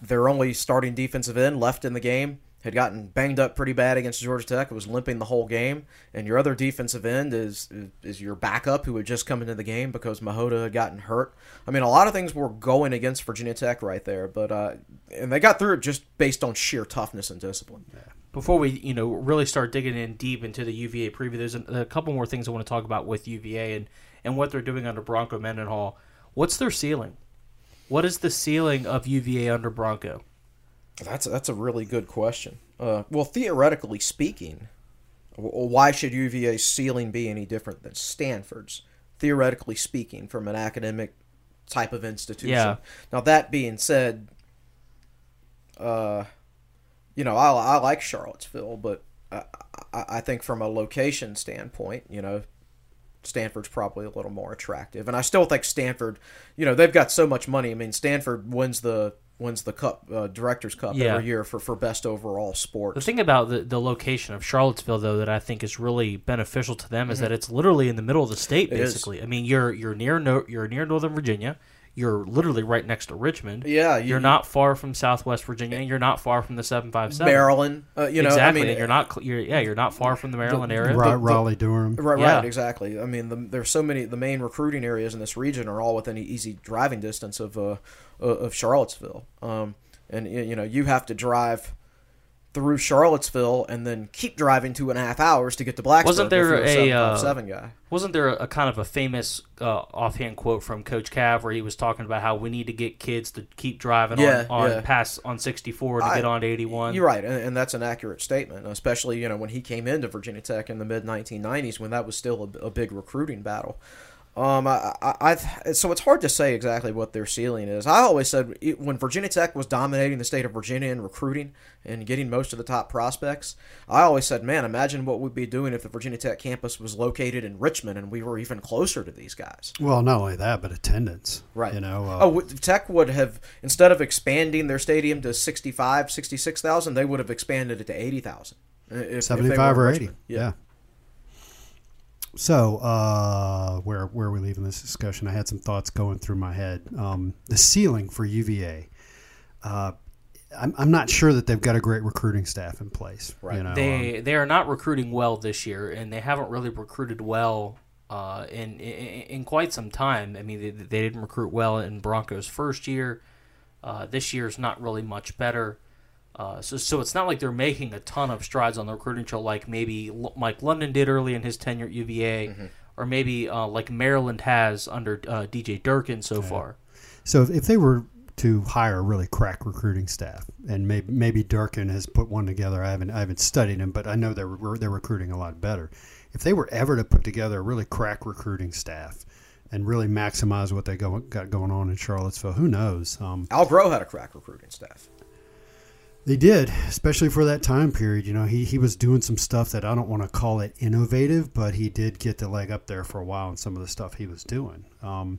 S2: their only starting defensive end left in the game had gotten banged up pretty bad against Georgia Tech. It was limping the whole game. And your other defensive end is is your backup who had just come into the game because Mihota had gotten hurt. I mean, a lot of things were going against Virginia Tech right there, but uh, and they got through it just based on sheer toughness and discipline.
S1: Before we, you know, really start digging in deep into the UVA preview, there's a, a couple more things I want to talk about with UVA and, and what they're doing under Bronco Mendenhall. What's their ceiling? What is the ceiling of UVA under Bronco?
S2: That's that's a really good question. Uh, well, theoretically speaking, why should UVA's ceiling be any different than Stanford's? Theoretically speaking, from an academic type of institution.
S1: Yeah.
S2: Now that being said, uh, you know, I, I like Charlottesville, but I, I, I think from a location standpoint, you know, Stanford's probably a little more attractive, and I still think Stanford. You know, they've got so much money. I mean, Stanford wins the wins the cup, uh, directors cup
S1: Yeah.
S2: every year for, for best overall
S1: sport.
S2: The
S1: thing about the, the location of Charlottesville, though, that I think is really beneficial to them is that it's literally in the middle of the state.
S2: Mm-hmm.
S1: Basically, I mean, you're you're near no, you're near Northern Virginia. You're literally right next to Richmond.
S2: Yeah, you-
S1: you're not far from Southwest Virginia. and You're not far from the seven five seven.
S2: Maryland, uh, you know,
S1: exactly.
S2: I mean,
S1: and you're not. You're yeah. You're not far from the Maryland area.
S3: Ra-
S2: the-
S3: Raleigh Durham.
S2: Right,
S1: Yeah.
S2: right, exactly. I mean, the, there's so many. The main recruiting areas in this region are all within easy driving distance of uh, of Charlottesville. Um, and you know, you have to drive through Charlottesville and then keep driving two and a half hours to get to Blacksburg.
S1: Wasn't there
S2: if you're
S1: a, uh,
S2: seven guy?
S1: Wasn't there a, a kind of a famous uh, offhand quote from Coach Cav where he was talking about how we need to get kids to keep driving
S2: Yeah,
S1: on, on
S2: yeah.
S1: pass on 64 to
S2: I-
S1: get on to 81?
S2: You're right, and, and that's an accurate statement. Especially you know when he came into Virginia Tech in the mid 1990s when that was still a, a big recruiting battle. Um, I, I, I, so it's hard to say exactly what their ceiling is. I always said it, when Virginia Tech was dominating the state of Virginia in recruiting and getting most of the top prospects, I always said, man, imagine what we'd be doing if the Virginia Tech campus was located in Richmond and we were even closer to these guys.
S3: Well, not only that, but attendance.
S2: Right.
S3: You know. Uh,
S2: oh, Tech would have instead of expanding their stadium to 65, 66,000, they would have expanded it to 80,000.
S3: 75 or 80. Yeah. yeah. So, uh, where where are we leaving this discussion? I had some thoughts going through my head. Um, the ceiling for UVA. Uh, I'm, I'm not sure that they've got a great recruiting staff in place.
S1: Right.
S3: You know,
S1: they
S3: um,
S1: they are not recruiting well this year, and they haven't really recruited well uh, in, in, in quite some time. I mean, they, they didn't recruit well in Broncos' first year. Uh, this year's not really much better. Uh, so, so it's not like they're making a ton of strides on the recruiting trail like maybe L- Mike London did early in his tenure at UVA, mm-hmm. or maybe uh, like Maryland has under uh, DJ Durkin so okay. far.
S3: So if, if they were to hire a really crack recruiting staff, and maybe maybe Durkin has put one together. I haven't I haven't studied him, but I know they're they're recruiting a lot better. If they were ever to put together a really crack recruiting staff and really maximize what they go, got going on in Charlottesville, who knows? Um,
S2: Al Groh had a crack recruiting staff.
S3: They did, especially for that time period. You know, he, he was doing some stuff that I don't want to call it innovative, but he did get the leg up there for a while in some of the stuff he was doing. Um,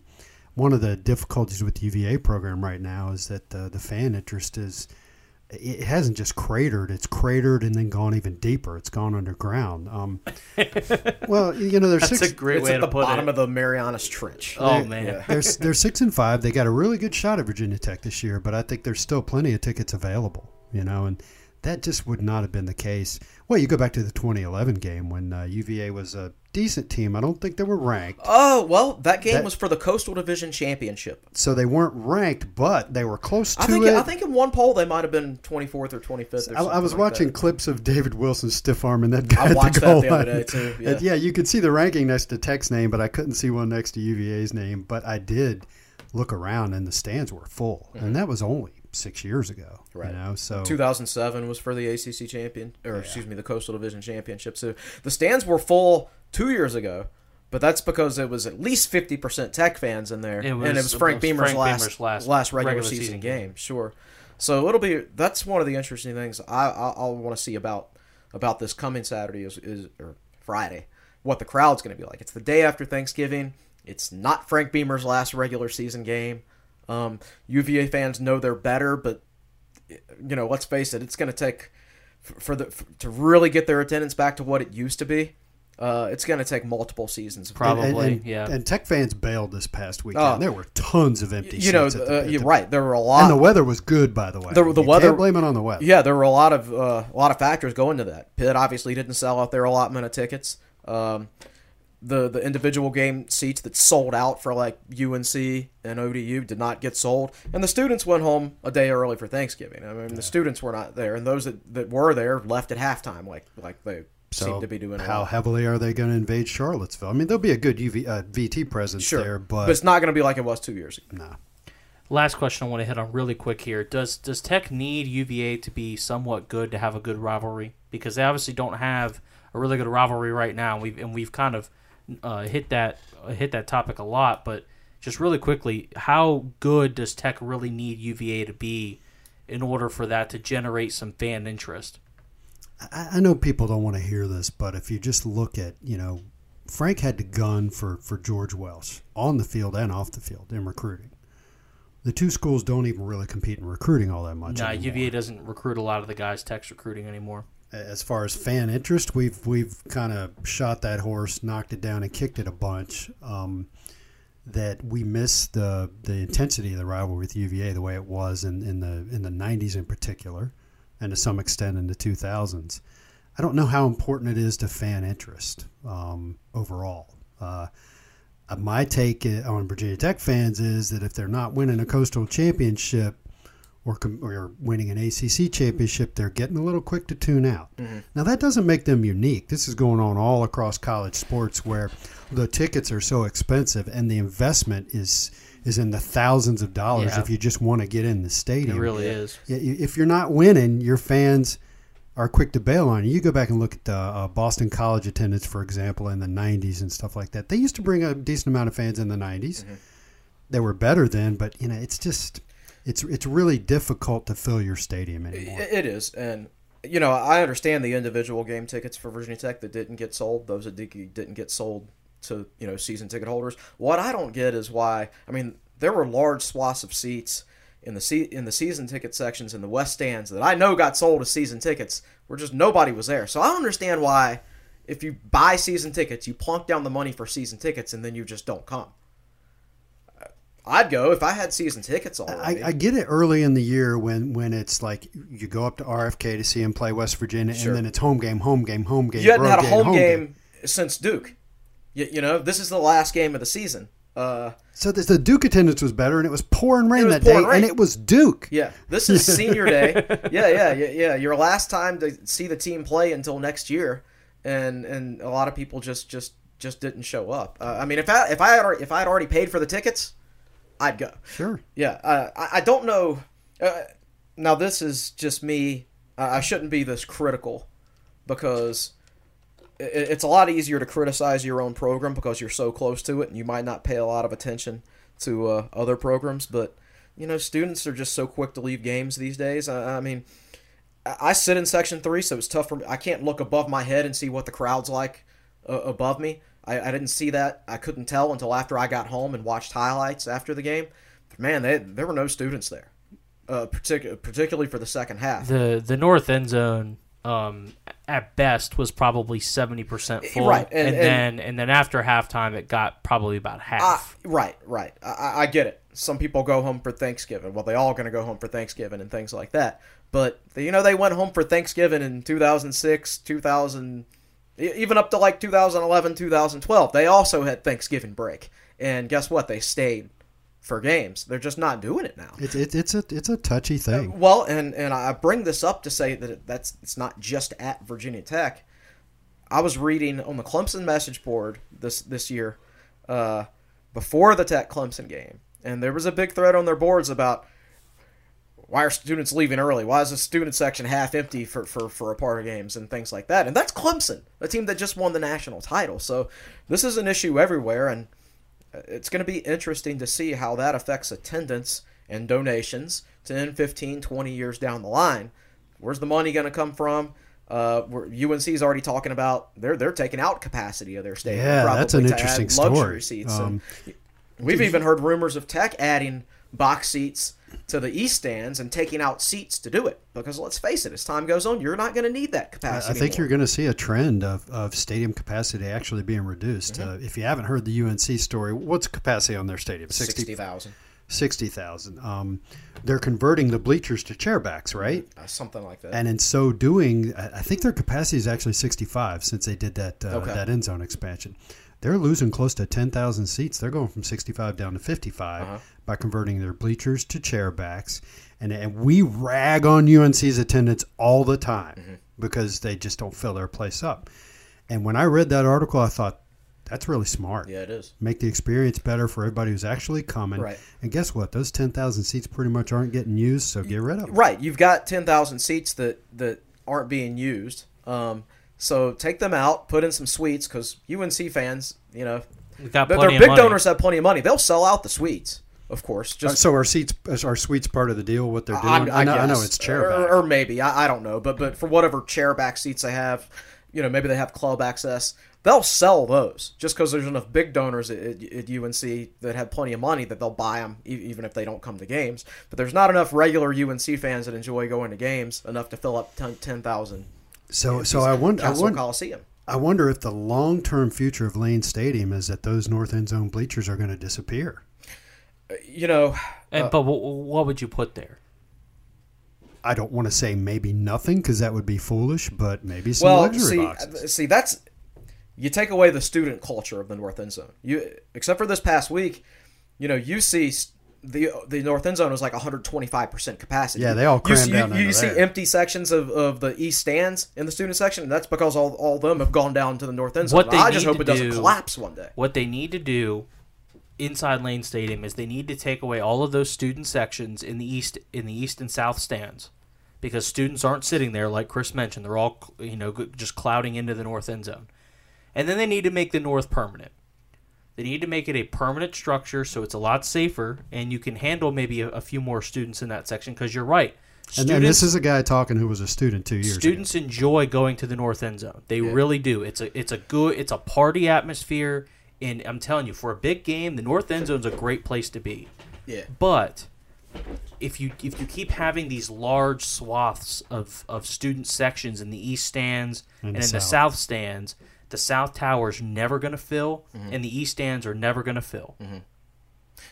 S3: one of the difficulties with the UVA program right now is that the, the fan interest is it hasn't just cratered; it's cratered and then gone even deeper. It's gone underground. Um, well, you know, there's six.
S1: a great
S2: it's
S1: way
S2: at
S1: to
S2: the
S1: put
S2: bottom
S1: it.
S2: of the Marianas Trench.
S1: Oh
S3: They're-
S1: man,
S2: yeah.
S3: They're they're six and five. They got a really good shot at Virginia Tech this year, but I think there's still plenty of tickets available. You know, and that just would not have been the case. Well, you go back to the 2011 game when uh, UVA was a decent team. I don't think they were ranked,
S2: Oh well, that game
S3: That-
S2: was for the Coastal Division Championship.
S3: so they weren't ranked, but they were close to
S2: I think
S3: it.
S2: I think in one poll they might have been 24th or 25th. Or
S3: I, I was
S2: like
S3: watching
S2: that.
S3: clips of David Wilson stiff arming that guy
S2: I
S3: at the
S2: that
S3: goal line.
S2: too, yeah.
S3: And, yeah, you could see the ranking next to Tech's name, but I couldn't see one next to UVA's name. But I did look around, and the stands were full, and that was only six years ago.
S2: Right.
S3: You know, so
S2: 2007 was for the ACC champion, or excuse me, the Coastal Division championship. So the stands were full two years ago, but that's because it was at least 50% Tech fans in there,
S1: It was-
S2: and it was
S1: it
S2: Frank
S1: was
S2: Beamer's
S1: Frank
S2: last,
S1: Beamer's last
S2: last regular,
S1: regular
S2: season,
S1: season
S2: game. Sure. So it'll be that's one of the interesting things I I, I want to see about about this coming Saturday is, is or Friday, what the crowd's going to be like. It's the day after Thanksgiving. It's not Frank Beamer's last regular season game. Um, UVA fans know they're better, but you know, let's face it, it's going to take for the f- to really get their attendance back to what it used to be. Uh, it's going to take multiple seasons.
S1: Probably.
S3: and, and,
S1: yeah.
S3: And Tech fans bailed this past weekend.
S2: Oh.
S3: there were tons of empty
S2: You know,
S3: seats. at the,
S2: uh, you're
S3: the-
S2: right. There were a lot.
S3: And the weather was good, by the way.
S2: The- the
S3: You
S2: weather-
S3: Can't blame it on the weather.
S2: Yeah, there were a lot of uh, a lot of factors going to that. Pitt obviously didn't sell out their allotment of tickets. Um, the the individual game seats that sold out for like UNC and ODU did not get sold, and the students went home a day early for Thanksgiving. I mean, the students were not there, and those that, that were there left at halftime, like like they
S3: So
S2: seem to be doing. a
S3: how
S2: lot.
S3: heavily are they going to invade Charlottesville? I mean, there'll be a good UV, uh, VT presence
S2: Sure,
S3: there,
S2: but it's not going to be like it was two years ago.
S3: no.
S1: Last question I want to hit on really quick here. Does does Tech need UVA to be somewhat good to have a good rivalry? Because they obviously don't have a really good rivalry right now. And we've and we've kind of uh, hit that uh, hit that topic a lot. But just really quickly, how good does Tech really need UVA to be in order for that to generate some fan interest?
S3: I, I know people don't want to hear this, but if you just look at, you know, Frank had to gun for, for George Welsh on the field and off the field in recruiting. The two schools don't even really compete in recruiting all that much.
S1: Nah,
S3: anymore.
S1: UVA doesn't recruit a lot of the guys Tech's recruiting anymore.
S3: As far as fan interest, we've we've kind of shot that horse, knocked it down, and kicked it a bunch. Um, that we miss the the intensity of the rivalry with UVA the way it was in, in the in the '90s in particular, and to some extent in the 2000s. I don't know how important it is to fan interest um, overall. Uh, uh, my take on Virginia Tech fans is that if they're not winning a coastal championship or, com- or winning an ACC championship, they're getting a little quick to tune out. Now, that doesn't make them unique. This is going on all across college sports where the tickets are so expensive and the investment is is in the thousands of dollars
S1: Yeah.
S3: if you just want to get in the stadium.
S1: It really is.
S3: If you're not winning, your fans are quick to bail on you. You go back and look at the uh, Boston College attendance, for example, in the '90s and stuff like that. They used to bring a decent amount of fans in the '90s.
S2: Mm-hmm.
S3: They were better then, but you know, it's just it's it's really difficult to fill your stadium anymore.
S2: It- is, and you know I understand the individual game tickets for Virginia Tech that didn't get sold. Those that did- didn't get sold to you know season ticket holders. What I don't get is why. I mean, there were large swaths of seats in the se- in the season ticket sections in the west stands that I know got sold as season tickets. Where just nobody was there. So I don't understand why. If you buy season tickets, you plunk down the money for season tickets, and then you just don't come. I'd go if I had season tickets already.
S3: I, I get it early in the year when, when it's like you go up to RFK to see him play West Virginia,
S2: Sure.
S3: and then it's home game, home game, home game.
S2: You hadn't had a home,
S3: home
S2: game, since Duke. You, you know, this is the last game of the season. Uh,
S3: So the, the Duke attendance was better, and it was pouring rain
S2: was
S3: that day,
S2: rain.
S3: and it was Duke.
S2: yeah, this is senior day. Yeah, yeah, yeah, yeah. Your last time to see the team play until next year, and and a lot of people just just just didn't show up. Uh, I mean, if I if I had if I had already paid for the tickets, I'd go.
S3: Sure.
S2: Yeah, uh, I, I don't know. Uh, now this is just me. I I shouldn't be this critical because i- it's a lot easier to criticize your own program because you're so close to it and you might not pay a lot of attention to uh, other programs. But you know, students are just so quick to leave games these days. I, I mean, I I sit in section three, so it's tough for me. I can't look above my head and see what the crowd's like uh, above me. I, I didn't see that. I couldn't tell until after I got home and watched highlights after the game. Man, they, there were no students there, uh, partic- particularly for the second half.
S1: The the north end zone, um, at best, was probably seventy percent full.
S2: Right,
S1: and,
S2: and-
S1: then and then after halftime, it got probably about half.
S2: right, right. I- I, I get it. Some people go home for Thanksgiving. Well, they all going to go home for Thanksgiving and things like that. But you know, they went home for Thanksgiving in 2006, 2000, e- even up to like 2011, 2012. They also had Thanksgiving break, and guess what? They stayed for games. They're just not doing it now.
S3: It's it's it's a it's a touchy thing.
S2: Well, and and I bring this up to say that it- that's it's not just at Virginia Tech. I was reading on the Clemson message board this this year, uh, before the Tech Clemson game, and there was a big thread on their boards about why are students leaving early? Why is the student section half empty for, for, for a part of games and things like that? And that's Clemson, a team that just won the national title. So this is an issue everywhere, and it's going to be interesting to see how that affects attendance and donations 10, 15, 20 years down the line. Where's the money going to come from? Uh, UNC's already talking about they're they're taking out capacity of their stadium.
S3: Yeah,
S2: probably
S3: that's an interesting
S2: luxury
S3: story.
S2: Seats.
S3: Um,
S2: we've even heard rumors of Tech adding box seats to the east stands and taking out seats to do it. Because let's face it, as time goes on, you're not going to need that capacity.
S3: I think
S2: anymore.
S3: you're going to see a trend of, of stadium capacity actually being reduced.
S2: Mm-hmm.
S3: Uh, if you haven't heard the UNC story, what's capacity on their stadium? 60
S2: sixty thousand,
S3: 60,000. Um, they're converting the bleachers to chairbacks, right?
S2: uh, something like that.
S3: And in so doing, I I think their capacity is actually 65 since they did that uh,
S2: Okay.
S3: that end zone expansion. They're losing close to 10,000 seats. They're going from 65 down to 55
S2: Uh-huh.
S3: By converting their bleachers to chairbacks. And, and we rag on UNC's attendance all the time
S2: Mm-hmm.
S3: because they just don't fill their place up. And when I read that article, I thought, that's really smart.
S2: yeah, it is.
S3: Make the experience better for everybody who's actually coming.
S2: Right.
S3: And guess what? Those 10,000 seats pretty much aren't getting used, so get rid of them.
S2: Right, you've got ten thousand seats that that aren't being used. Um, so take them out, put in some suites because UNC fans, you know,
S1: We got
S2: their
S1: plenty of
S2: big
S1: money.
S2: donors have plenty of money. They'll sell out the suites, of course.
S3: Uh,
S2: Just
S3: so our seats our suites part of the deal? What they're doing?
S2: I'm-
S3: I, know, I know it's chair
S2: or,
S3: back.
S2: or maybe I, I don't know, but but for whatever chair back seats they have, you know, maybe they have club access. They'll sell those just because there's enough big donors at, at, UNC that have plenty of money that they'll buy them even if they don't come to games. But there's not enough regular UNC fans that enjoy going to games enough to fill up 10,000
S3: so so I wonder I wonder,
S2: Coliseum.
S3: I wonder if the long term future of Lane Stadium is that those north end zone bleachers are going to disappear.
S2: You know,
S1: And, uh, but w- what would you put there?
S3: I don't want to say maybe nothing because that would be foolish, but maybe some
S2: well,
S3: luxury
S2: see,
S3: boxes.
S2: Uh, see that's you take away the student culture of the North End Zone. You except for this past week, you know, you see the the North End Zone was like 125 percent capacity.
S3: Yeah, they all
S2: you
S3: crammed
S2: see,
S3: down
S2: You, you
S3: into
S2: see
S3: there.
S2: empty sections of, of the East stands in the student section. And that's because all all of them have gone down to the North End Zone.
S1: What they
S2: I just
S1: need
S2: hope
S1: to
S2: it doesn't
S1: do-
S2: collapse one day.
S1: What they need to do inside Lane Stadium is they need to take away all of those student sections in the east in the east and south stands. because students aren't sitting there like Chris mentioned. They're all you know just clouding into the north end zone, and then they need to make the north permanent. They need to make it a permanent structure so it's a lot safer and you can handle maybe a, a few more students in that section. Because you're right,
S3: And this is a guy talking who was a student two years
S1: students enjoy going to the north end zone. They really do. It's a it's a good it's a party atmosphere, and I'm telling you, for a big game, the north end zone's a great place to be.
S2: Yeah.
S1: But if you if you keep having these large swaths of, of student sections in the east stands and,
S3: the
S1: in the
S3: south.
S1: south stands, the south tower's never going to fill,
S2: Mm-hmm.
S1: and the east stands are never going to fill.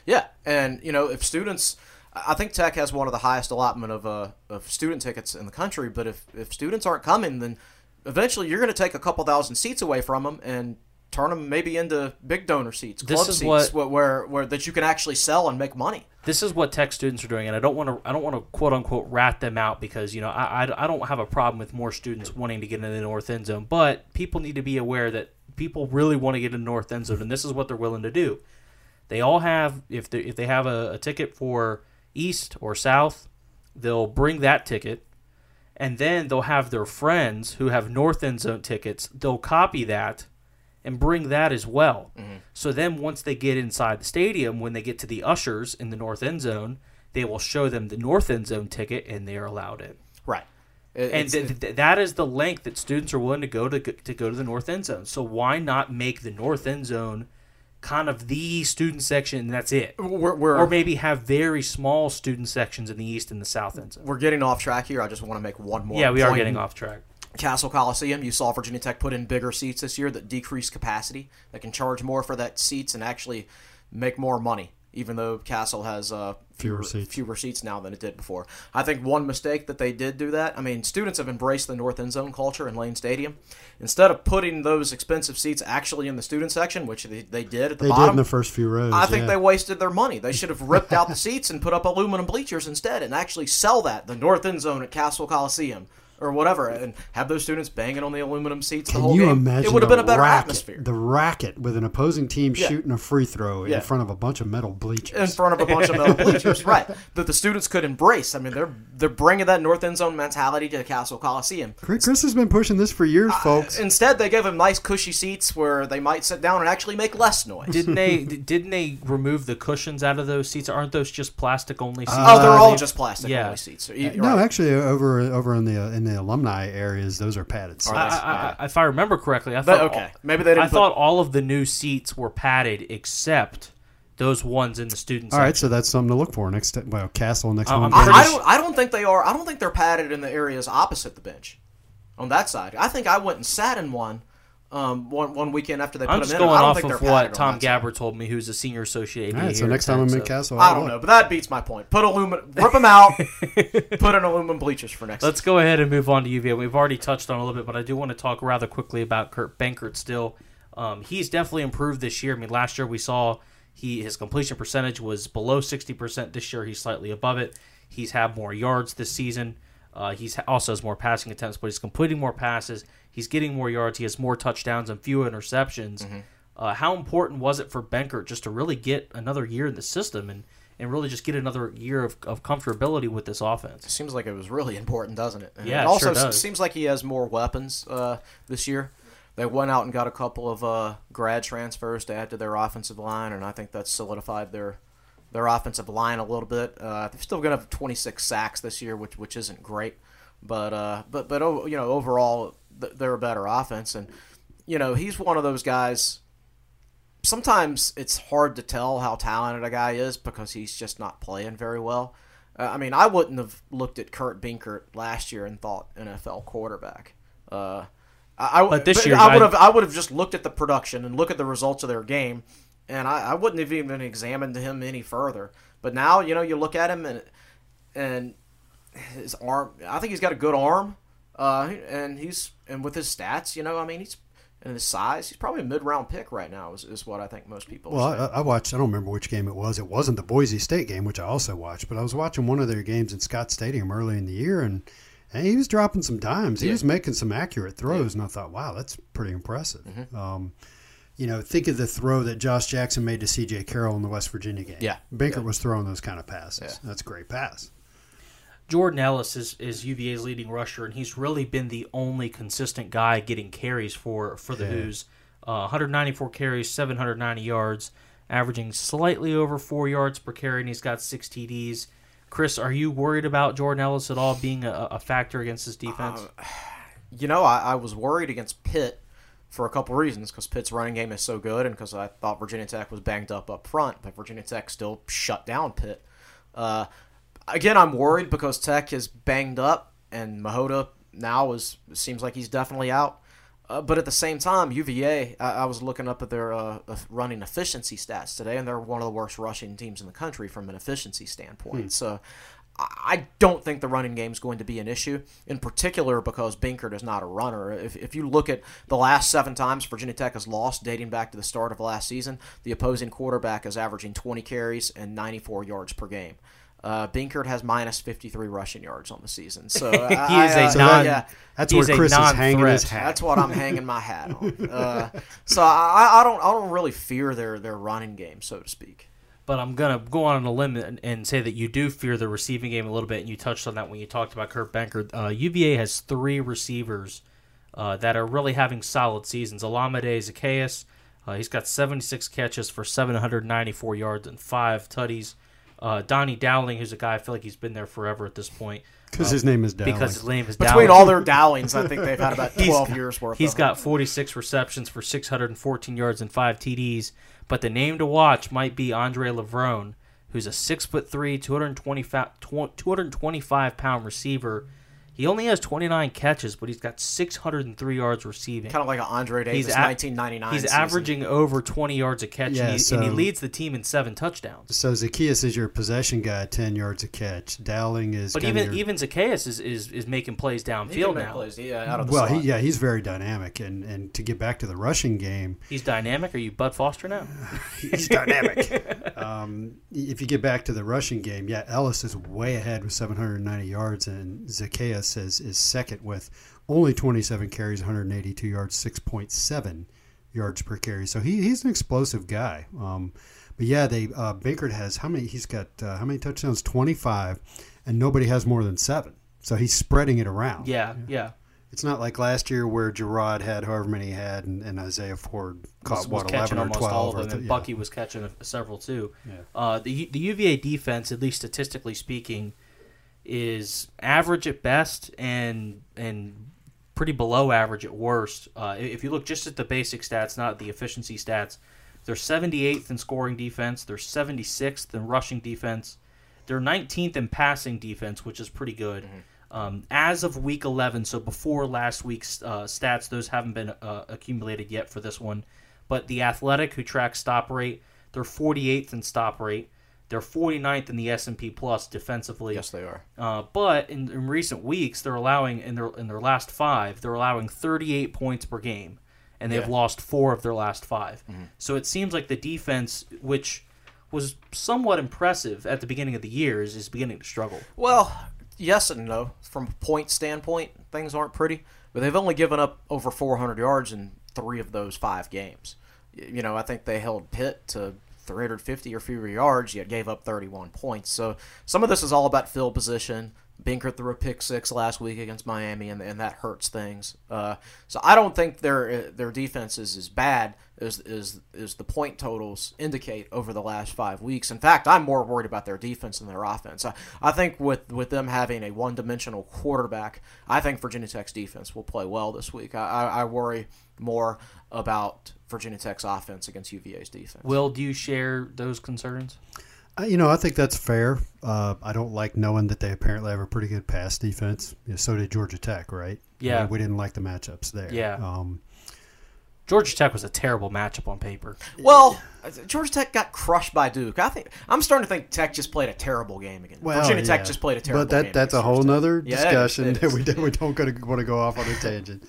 S2: Yeah, and you know if students, I think Tech has one of the highest allotment of uh, of student tickets in the country. But if if students aren't coming, then eventually you're going to take a couple thousand seats away from them and turn them maybe into big donor seats,
S1: This
S2: club
S1: is
S2: seats,
S1: what-
S2: where, where where that you can actually sell and make money.
S1: this is what tech students are doing and i don't want to i don't want to quote unquote rat them out because you know I, I, I don't have a problem with more students wanting to get into the north end zone but people need to be aware that people really want to get in the north end zone and this is what they're willing to do they all have if they if they have a, a ticket for east or south they'll bring that ticket and then they'll have their friends who have north end zone tickets they'll copy that and bring that as well. Mm-hmm. So then once they get inside the stadium, when they get to the ushers in the north end zone, they will show them the north end zone ticket and they are allowed in.
S2: Right. It-
S1: And th- th- that is the length that students are willing to go to go- to go to the north end zone. So why not make the north end zone kind of the student section and that's it?
S2: we're, we're,
S1: Or maybe have very small student sections in the east and the south end zone.
S2: we're getting off track here. I just want to make one more.
S1: Yeah, we are getting off track.
S2: Cassell Coliseum, you saw Virginia Tech put in bigger seats this year that decrease capacity. They can charge more for that seats and actually make more money, even though Cassell has uh, fewer,
S3: Fewer seats.
S2: fewer seats now than it did before. I think one mistake that they did do that. I mean, students have embraced the North End Zone culture in Lane Stadium. Instead of putting those expensive seats actually in the student section, which they, they did at the
S3: They did in the first few rows.
S2: I think
S3: yeah.
S2: they wasted their money. They should have ripped out the seats and put up aluminum bleachers instead, and actually sell that the North End Zone at Cassell Coliseum or whatever, and have those students banging on the aluminum seats the
S3: Can
S2: whole
S3: you
S2: game.
S3: imagine
S2: it would have
S3: the
S2: been a better
S3: racket,
S2: atmosphere
S3: The racket with an opposing team
S2: Yeah.
S3: shooting a free throw
S2: Yeah.
S3: in front of a bunch of metal bleachers.
S2: in front of a bunch of metal bleachers, right? That the students could embrace. I mean, they're they're bringing that North End Zone mentality to the Cassell Coliseum.
S3: Chris Chris has been pushing this for years, folks.
S2: Instead, they gave them nice, cushy seats where they might sit down and actually make less noise.
S1: Didn't they? Didn't they remove the cushions out of those seats? Aren't those just plastic only seats?
S2: oh, they're
S1: Uh,
S2: all just plastic
S1: yeah.
S2: only seats. So you-
S3: no,
S2: right.
S3: actually, over over in the uh, in the alumni areas, those are padded seats.
S1: I, I, I, if I remember correctly, I
S2: But,
S1: thought
S2: okay,
S1: all-
S2: maybe they didn't.
S1: I
S2: put-
S1: thought all of the new seats were padded except those ones in the student
S3: All
S1: section.
S3: right, so that's something to look for next. ti- Well, Cassell next uh,
S1: I'm
S3: home.
S2: I, I don't. I don't think they are. I don't think they're padded in the areas opposite the bench, on that side. I think I went and sat in one, um, one one weekend after they put
S1: I'm
S2: them
S1: just
S2: in.
S1: going
S2: I don't
S1: off of what Tom
S2: that side.
S1: Gabbard told me, who's a senior associate AD
S3: All right, so next time I'm in Cassell,
S2: I
S3: I'll
S2: don't
S3: look.
S2: know, but that beats my point. Put aluminum, rip them out, put in aluminum bleachers for next.
S1: Let's go ahead and move on to UVA. We've already touched on a little bit, but I do want to talk rather quickly about Kurt Benkert still. Um, he's definitely improved this year. I mean, last year we saw he his completion percentage was below 60%. This year he's slightly above it. He's had more yards this season. Uh, he's also has more passing attempts, but he's completing more passes. He's getting more yards. He has more touchdowns and fewer interceptions. Uh, how important was it for Benkert just to really get another year in the system and, and really just get another year of, of comfortability with this offense?
S2: Seems like it was really important, doesn't it? And
S1: Yeah,
S2: it also
S1: sure
S2: seems like he has more weapons uh, this year. They went out and got a couple of uh, grad transfers to add to their offensive line, and I think that's solidified their their offensive line a little bit. Uh, they're still going to have 26 sacks this year, which which isn't great, but uh, but but oh, you know overall they're a better offense, and you know he's one of those guys. Sometimes it's hard to tell how talented a guy is because he's just not playing very well. Uh, I mean, I wouldn't have looked at Kurt Benkert last year and thought NFL quarterback. Uh, I,
S1: But this year,
S2: I would have I would have just looked at the production and look at the results of their game, and I, I wouldn't have even examined him any further. But now, you know, you look at him and and his arm. I think he's got a good arm, uh, and he's and with his stats, you know, I mean, he's and his size, he's probably a mid round pick right now. Is, is what I think most people.
S3: Well. I, I watched. I don't remember which game it was. It wasn't the Boise State game, which I also watched, but I was watching one of their games in Scott Stadium early in the year, and, and he was dropping some dimes. He
S2: Yeah.
S3: was making some accurate throws, and I thought, wow, that's pretty impressive.
S2: Mm-hmm.
S3: Um, you know, think of the throw that Josh Jackson made to C.J. Carroll in the West Virginia game.
S2: Yeah.
S3: Benkert
S2: Yeah.
S3: was throwing those kind of passes. That's a great pass.
S1: Jordan Ellis is, is UVA's leading rusher, and he's really been the only consistent guy getting carries for for the
S3: Yeah.
S1: Who's. Uh, 194 carries, 790 yards, averaging slightly over four yards per carry, and he's got six TDs. Chris, are you worried about Jordan Ellis at all being a, a factor against his defense?
S2: You know, I, I was worried against Pitt for a couple reasons because Pitt's running game is so good, and because I thought Virginia Tech was banged up up front, but Virginia Tech still shut down Pitt. Uh, again, I'm worried because Tech is banged up, and Mihota now is seems like he's definitely out. Uh, but at the same time, UVA, I, I was looking up at their uh, running efficiency stats today, and they're one of the worst rushing teams in the country from an efficiency standpoint. So I don't think the running game is going to be an issue, in particular because Benkert is not a runner. If, if you look at the last seven times Virginia Tech has lost, dating back to the start of last season, the opposing quarterback is averaging 20 carries and 94 yards per game. Uh, Benkert has minus 53 rushing yards on the season. So
S1: he
S2: I-
S1: is a
S2: I- uh,
S1: non.
S2: yeah,
S3: That's
S1: he's
S3: where Chris is hanging his
S1: non-threat.
S3: hat.
S2: that's what I'm hanging my hat on. Uh, so I, I don't I don't really fear their, their running game, so to speak.
S1: But I'm gonna go on a limb and, and say that you do fear the receiving game a little bit, and you touched on that when you talked about Kurt Benkert. Uh, UVA has three receivers uh, that are really having solid seasons. Olamide Zaccheaus, uh, he's got 76 catches for 794 yards and five tutties. Uh, Doni Dowling, who's a guy I feel like he's been there forever at this point
S3: Because his name is Dowling.
S1: because his name is
S2: Between
S1: Dowling.
S2: all their Dowlings, I think they've had about 12 years worth.
S1: He's
S2: of
S1: got 46 receptions for 614 yards and five TDs. But the name to watch might be Andre Levrone, who's a six foot three, 225, 225 pound receiver. He only has 29 catches, but he's got 603 yards receiving.
S2: kind of like an Andre Davis
S1: He's a-
S2: 1999.
S1: He's
S2: season.
S1: averaging over 20 yards a catch,
S3: Yeah,
S1: and, he, and he leads the team in seven touchdowns.
S3: so Zaccheaus is your possession guy, ten yards a catch. Dowling is.
S1: But even
S3: your,
S1: even Zaccheaus is, is, is making plays downfield now.
S2: plays, yeah, out of the
S3: well, he, yeah, he's very dynamic, and and to get back to the rushing game,
S1: He's dynamic. Are you Bud Foster now?
S3: he's dynamic. um, if you get back to the rushing game, yeah, Ellis is way ahead with 790 yards, and Zaccheaus is, is second with only 27 carries, 182 yards, 6.7 yards per carry. So he, he's an explosive guy. Um, but yeah, they uh, Benkert has how many? He's got uh, how many touchdowns? 25, and nobody has more than seven. So he's spreading it around.
S1: Yeah, yeah.
S3: It's not like last year where Gerard had however many he had, and, and Isaiah Ford caught
S1: was,
S3: what
S1: was
S3: 11
S1: catching
S3: or
S1: almost
S3: 12.
S1: all of
S3: or
S1: them,
S3: th-
S1: and
S3: yeah.
S1: Bucky was catching several too. Uh, the the UVA defense, at least statistically speaking, is average at best and and pretty below average at worst. Uh, if you look just at the basic stats, not the efficiency stats, they're 78th in scoring defense. They're 76th in rushing defense. They're 19th in passing defense, which is pretty good. Um, as of week 11, so before last week's uh, stats, those haven't been uh, accumulated yet for this one. But the Athletic, who tracks stop rate, they're 48th in stop rate. They're 49th in the S&P Plus defensively.
S2: yes, they are.
S1: Uh, but in, in recent weeks, they're allowing in their in their last five, they're allowing 38 points per game, and they've
S2: Yeah.
S1: lost four of their last 5 So it seems like the defense, which was somewhat impressive at the beginning of the year, is, is beginning to struggle.
S2: Well, yes and no. From a point standpoint, things aren't pretty, but they've only given up over 400 yards in three of those five games. You know, I think they held Pitt to 350 or fewer yards, yet gave up 31 points. So some of this is all about field position. Benkert threw a pick six last week against Miami, and, and that hurts things. Uh, so I don't think their their defense is as bad as, as as the point totals indicate over the last five weeks. In fact, I'm more worried about their defense than their offense. I, I think with with them having a one dimensional quarterback, I think Virginia Tech's defense will play well this week. I, I, I worry more about Virginia Tech's offense against UVA's defense.
S1: Will, do you share those concerns?
S3: Uh, You know, I think that's fair. Uh, I don't like knowing that they apparently have a pretty good pass defense. You know, so did Georgia Tech, right?
S1: Yeah.
S3: we, we didn't like the matchups there.
S1: Yeah.
S3: Um,
S1: Georgia Tech was a terrible matchup on paper.
S2: Well, Georgia Tech got crushed by Duke. I think I'm starting to think Tech just played a terrible game again.
S3: well,
S2: Virginia Tech just played a terrible game.
S3: But that
S2: game.
S3: that's a whole
S2: Georgia Tech.
S3: nother
S2: Yeah, it is,
S3: discussion
S2: it
S3: that
S2: is.
S3: we don't, we don't want to go off on a tangent.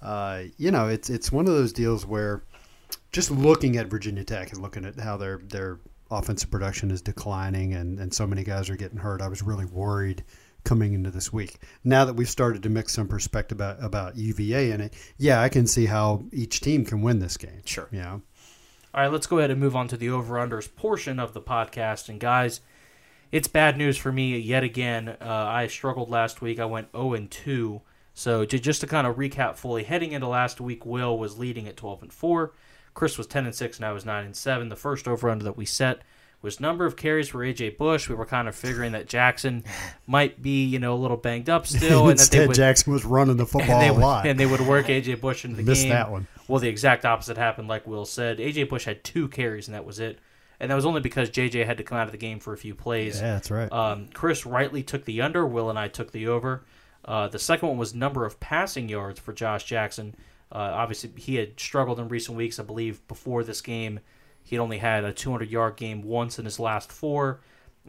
S3: Uh, you know, it's it's one of those deals where just looking at Virginia Tech and looking at how their their offensive production is declining and, and so many guys are getting hurt, I was really worried coming into this week. Now that we've started to mix some perspective about, about UVA in it, yeah, I can see how each team can win this game.
S2: Sure.
S3: You know?
S1: All right, let's go ahead and move on to the over unders portion of the podcast. And guys, it's bad news for me yet again. Uh, I struggled last week. I went 0 and 2. So to, just to kind of recap fully, heading into last week, Will was leading at 12 and 4. Chris was 10 and 6, and I was 9 and 7. The first over under that we set was number of carries for AJ Bush. We were kind of figuring that Jackson might be, you know, a little banged up still, and
S3: Instead,
S1: would,
S3: Jackson was running the football
S1: and they
S3: a
S1: would,
S3: lot.
S1: and they would work AJ Bush into the
S3: Missed
S1: game.
S3: that one.
S1: Well, the exact opposite happened, like Will said. AJ Bush had two carries, and that was it. And that was only because JJ had to come out of the game for a few plays.
S3: yeah, that's right.
S1: Um, Chris rightly took the under. Will and I took the over. Uh, the second one was number of passing yards for Josh Jackson. Uh, obviously, he had struggled in recent weeks. I believe before this game, he'd only had a 200 yard game once in his last four.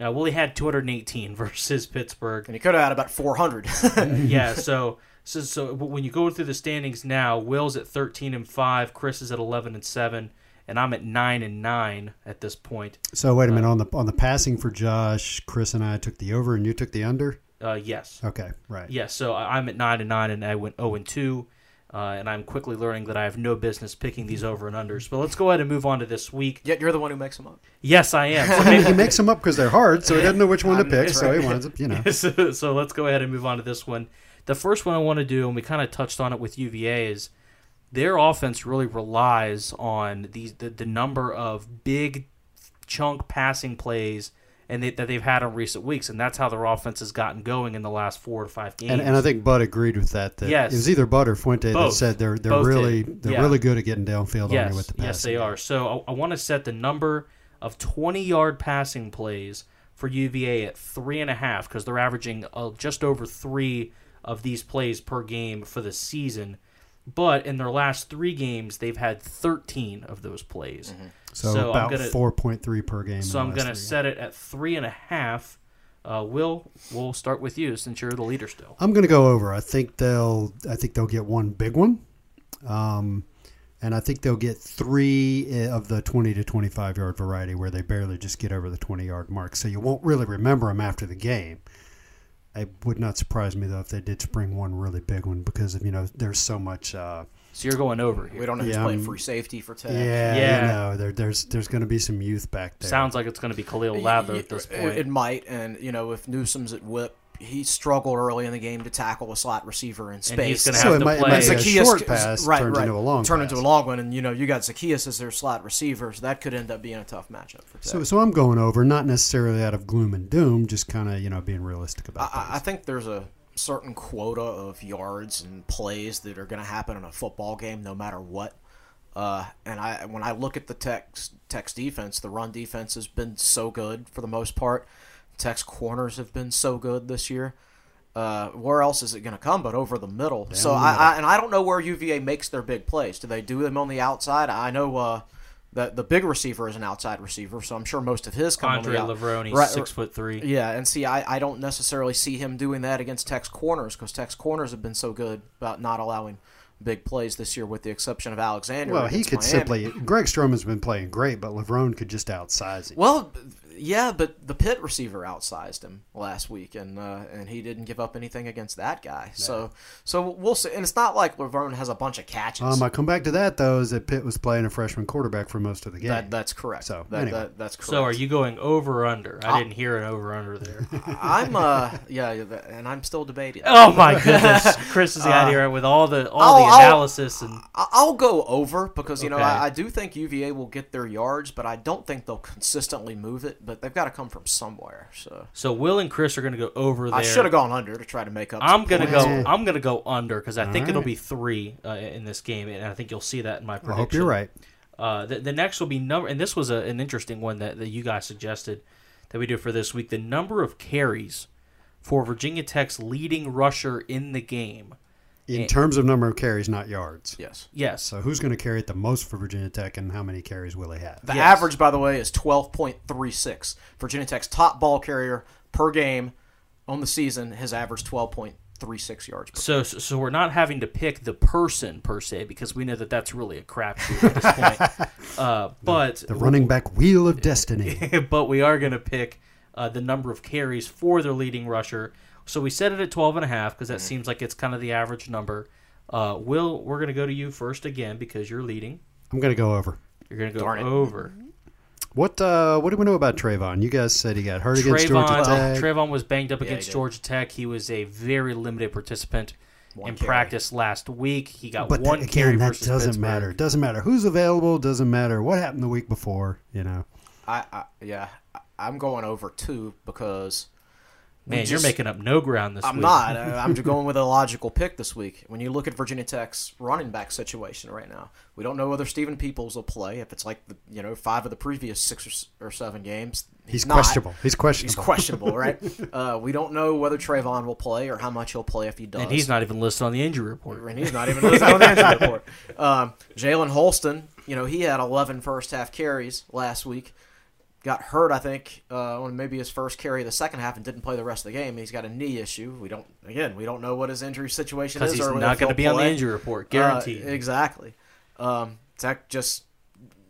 S1: Uh, well, he had 218 versus Pittsburgh.
S2: And he could have had about 400.
S1: yeah, so, so so when you go through the standings now, Will's at 13 and five, Chris is at 11 and seven, and I'm at nine and nine at this point.
S3: so wait a minute on the on the passing for Josh, Chris and I took the over, and you took the under.
S1: Uh, yes.
S3: Okay, right.
S1: Yes, so I- I'm at nine and nine, and I went zero and two, uh, and I'm quickly learning that I have no business picking these over and unders. But let's go ahead and move on to this week.
S2: Yet you're the one who makes them up.
S1: Yes, I am. So maybe-
S3: he makes them up because they're hard, so he doesn't know which one to pick.
S2: that's
S3: So he
S2: right.
S3: winds up, you know.
S1: so, so let's go ahead and move on to this one. The first one I want to do, and we kind of touched on it with UVA, is their offense really relies on these the, the number of big chunk passing plays and they, that they've had in recent weeks, and that's how their offense has gotten going in the last four to five games.
S3: And, and I think Bud agreed with that. that
S1: Yes.
S3: it was either Bud or Fuente
S1: Both.
S3: that said they're they're
S1: Both
S3: really
S1: did.
S3: they're
S1: Yeah.
S3: really good at getting downfield on you with the
S1: pass.
S3: yes,
S1: they are. So I, I want to set the number of 20 yard passing plays for UVA at three and a half because they're averaging uh, just over three of these plays per game for the season. But in their last three games, they've had 13 of those plays.
S3: So,
S1: So
S3: about
S1: gonna-
S3: four point three per game.
S1: So I'm going to set it at three and a half. Uh, Will, we'll start with you since you're the leader still.
S3: I'm going to go over. I think they'll. I think they'll get one big one, um, and I think they'll get three of the 20 to 25 yard variety where they barely just get over the 20 yard mark. So you won't really remember them after the game. It would not surprise me though if they did spring one really big one because of you know there's so much. Uh,
S1: So you're going over here.
S2: We don't know who's
S3: Yeah,
S2: playing
S3: I'm-
S2: free safety for Tech.
S3: yeah,
S1: Yeah.
S3: you know there, there's there's going to be some youth back there.
S1: Sounds like it's going to be Khalil Ladler at this point.
S2: It, might, and you know, if Newsome's at whip, he struggled early in the game to tackle a slot receiver in space.
S1: And he's going to
S3: So
S1: have
S3: it
S1: to
S3: might- it
S1: play.
S3: might be a
S2: Zaccheaus-
S3: short pass
S2: right,
S3: turns
S2: right,
S3: into a long
S2: turn
S3: pass.
S2: into a long one, and you know you got Zaccheaus as their slot receiver, so that could end up being a tough matchup for Tech.
S3: So, so I'm going over, not necessarily out of gloom and doom, just kind of you know being realistic about
S2: I, I think there's a certain quota of yards and plays that are going to happen in a football game, no matter what. Uh, and I, when I look at the Tech's, Tech's defense, the run defense has been so good for the most part. Tech's corners have been so good this year. Uh, where else is it going to come but over the middle? so
S3: the
S2: I, I and I don't know where UVA makes their big plays. Do they do them on the outside? I know uh, that the big receiver is an outside receiver, so I'm sure most of his come
S1: Andre
S2: on the out-
S1: Levrone,
S2: Right,
S1: six foot three.
S2: yeah, and see, I, I don't necessarily see him doing that against Tech's corners because Tech's corners have been so good about not allowing big plays this year, with the exception of Alexander.
S3: well, he could
S2: Miami.
S3: simply. Greg Stroman's been playing great, but Levrone could just outsize him.
S2: Well, yeah, but the Pitt receiver outsized him last week, and uh, and he didn't give up anything against that guy. So so we'll see. And it's not like Levrone has a bunch of catches.
S3: Um, I come back to that though, is that Pitt was playing a freshman quarterback for most of the game.
S2: that that's correct.
S3: So,
S2: that,
S3: anyway.
S2: that, that's correct.
S1: So are you going over or under? I didn't hear an over under there.
S2: I'm uh yeah, yeah, and I'm still debating.
S1: oh my goodness, Chris is out here with all the all
S2: I'll-
S1: the
S2: I'll-
S1: analysis and
S2: I- I'll go over because you know I, I do think UVA will get their yards, but I don't think they'll consistently move it. But they've got to come from somewhere. So
S1: so Will and Chris are going to go over there.
S2: I should have gone under to try to make up.
S1: I'm gonna go. I'm gonna go under because I think
S3: All
S1: it'll
S3: right.
S1: be three uh, in this game, and I think you'll see that in my
S3: I hope you're right.
S1: Uh, the, the next will be number, and this was a, an interesting one that, that you guys suggested that we do for this week. The number of carries for Virginia Tech's leading rusher in the game.
S3: In terms of number of carries, not yards.
S2: Yes.
S1: Yes.
S3: So who's going to carry it the most for Virginia Tech, and how many carries will he have?
S2: The
S1: Yes.
S2: average, by the way, is 12.36. Virginia Tech's top ball carrier per game on the season has averaged 12.36 yards. Per
S1: So, so so we're not having to pick the person per se because we know that that's really a crapshoot at this point. Uh, but
S3: The running back wheel of destiny.
S1: but we are going to pick uh, the number of carries for their leading rusher. So we set it at 12 and a half because that seems like it's kind of the average number. Uh, Will, we're going to go to you first again because you're leading.
S3: I'm going to go over.
S1: You're going to go
S2: Darn it.
S1: over.
S3: What uh, what do we know about Trevon? You guys said he got hurt against Georgia
S1: Trevon,
S3: Tech.
S1: Trevon was banged up
S4: Yeah,
S1: against. Georgia Tech. He was a very limited participant
S4: One
S1: in
S4: carry.
S1: practice last week. He got
S3: but
S1: one
S3: that,
S1: carry
S3: again, that
S1: versus
S3: doesn't
S1: Pittsburgh.
S3: matter. Doesn't matter who's available. Doesn't matter what happened the week before. You know.
S2: I, I yeah, I- I'm going over two because
S1: Man, you're making up no ground this week.
S2: I'm not. I'm just going with a logical pick this week. When you look at Virginia Tech's running back situation right now, we don't know whether Steven Peoples will play. If it's like the you know five of the previous six or, or seven games,
S3: He's
S2: not.
S3: questionable. He's questionable.
S2: He's
S3: questionable.
S2: questionable, right? uh, we don't know whether Trevon will play or how much he'll play if he does.
S1: And he's not even listed on the injury report.
S2: And he's not even listed on the injury report. Um, Jalen Holston, you know, he had 11 first half carries last week. Got hurt, I think, uh, on maybe his first carry of the second half and didn't play the rest of the game. He's got a knee issue. We don't, again, we don't know what his injury situation is.
S1: he's
S2: or
S1: not
S2: going
S1: to be on the injury report, guaranteed.
S2: exactly. Um, Tech just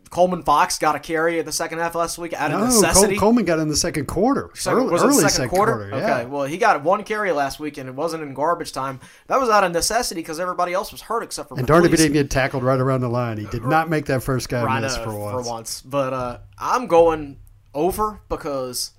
S2: Coleman Fox got a carry at the second half last week out of
S3: No,
S2: necessity.
S3: Col- Coleman got in the second quarter.
S2: Second,
S3: early
S2: was it
S3: early
S2: the second, quarter?
S3: yeah.
S2: Okay, well, he got one carry last week, and it wasn't in garbage time. That was out of necessity because everybody else was hurt except for
S3: And darn if he didn't get tackled right around the line. He did not make that first guy
S2: Right,
S3: miss
S2: uh,
S3: for once.
S2: But uh, I'm going over because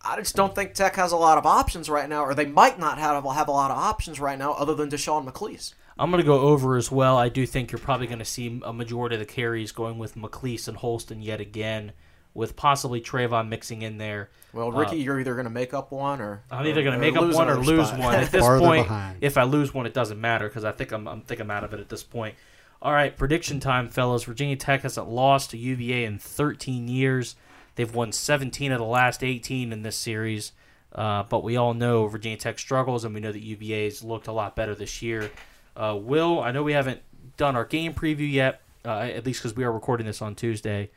S2: I just don't think Tech has a lot of options right now, or they might not have have a lot of options right now other than Deshawn McClease.
S1: I'm going to go over as well. I do think you're probably going to see a majority of the carries going with McClease and Holston yet again, with possibly Trevon mixing in there.
S2: Well, Ricky, you're either going to make up one or
S1: Uh, I'm either going to make up
S2: lose
S1: one or lose
S2: spot.
S1: one. At this
S3: Farther
S1: point,
S3: behind.
S1: if I lose one, it doesn't matter because I think I'm, I'm think I'm out of it at this point. All right, prediction time, fellas. Virginia Tech hasn't lost to UVA in 13 years. They've won 17 of the last 18 in this series. Uh, but we all know Virginia Tech struggles, and we know that UVA's looked a lot better this year. Uh, Will, I know we haven't done our game preview yet, uh, at least because we are recording this on Tuesday.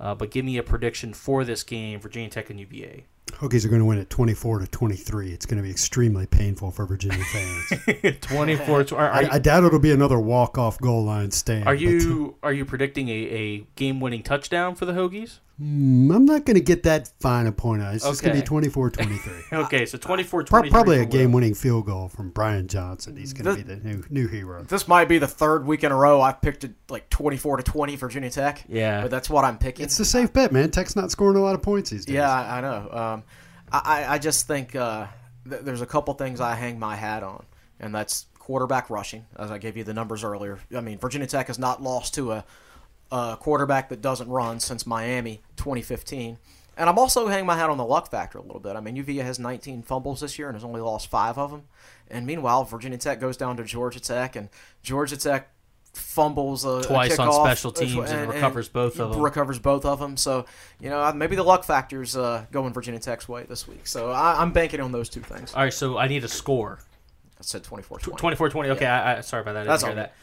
S1: Uh, but give me a prediction for this game, Virginia Tech and UVA.
S3: Hokies are going to win at 24 to 23. It's going to be extremely painful for Virginia fans.
S1: 24. Are, are,
S3: I, I doubt it'll be another walk-off goal line stand.
S1: Are
S3: but-
S1: you are you predicting a, a game winning touchdown for the Hokies?
S3: Mm, I'm not going to get that fine a point on it. It's just going to be 24-23.
S1: Okay, so 24
S3: Pro-
S1: 23
S3: Probably a game-winning field goal from Brian Johnson. He's going to be the new new hero.
S2: This might be the third week in a row I've picked it like 24 to 20 Virginia Tech.
S1: Yeah.
S2: but that's what I'm picking.
S3: It's a safe bet, man. Tech's not scoring a lot of points these days.
S2: Yeah, I, I know. Um, I, I- I just think uh, th- there's a couple things I hang my hat on, and that's quarterback rushing, as I gave you the numbers earlier. I mean, Virginia Tech has not lost to a, a quarterback that doesn't run since Miami 2015. And I'm also hanging my hat on the luck factor a little bit. I mean, UVA has 19 fumbles this year and has only lost five of them. And meanwhile, Virginia Tech goes down to Georgia Tech, and Georgia Tech fumbles a, a
S1: Twice on special teams and recovers both of them.
S2: Recovers both of them. So you know maybe the luck factor's uh, going Virginia Tech's way this week. So I, I'm banking on those two things.
S1: All right, so I need a score.
S2: I said 24-20.
S1: 24 20. Okay, I, I, sorry about that. I didn't
S2: That's all.
S1: that.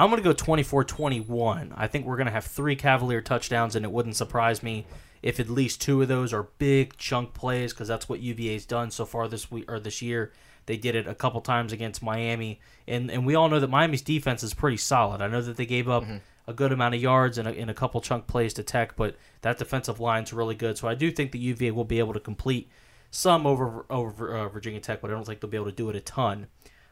S1: I'm going to go 24 21. I think we're going to have three Cavalier touchdowns, and it wouldn't surprise me if at least two of those are big chunk plays because that's what UVA's done so far this week or this year. They did it a couple times against Miami, and and we all know that Miami's defense is pretty solid. I know that they gave up a good amount of yards and a, and a couple chunk plays to Tech, but that defensive line's really good. So I do think that UVA will be able to complete some over over uh, Virginia Tech, but I don't think they'll be able to do it a ton.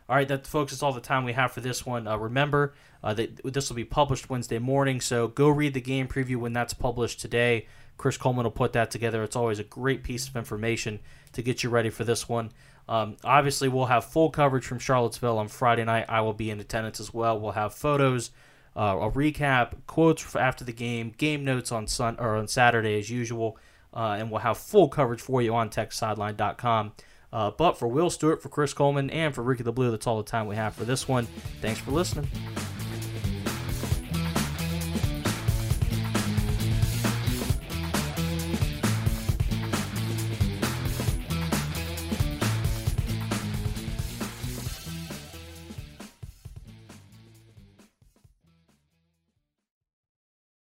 S1: All right, that folks is all the time we have for this one. Uh, remember uh, that this will be published Wednesday morning, so go read the game preview when that's published today. Chris Coleman will put that together. It's always a great piece of information to get you ready for this one. Um, obviously, we'll have full coverage from Charlottesville on Friday night. I will be in attendance as well. We'll have photos, uh, a recap, quotes after the game, game notes on sun or on Saturday as usual, uh, and we'll have full coverage for you on TechSideline.com. Uh, but for Will Stewart, for Chris Coleman, and for Ricky LaBlue, that's all the time we have for this one. Thanks for listening.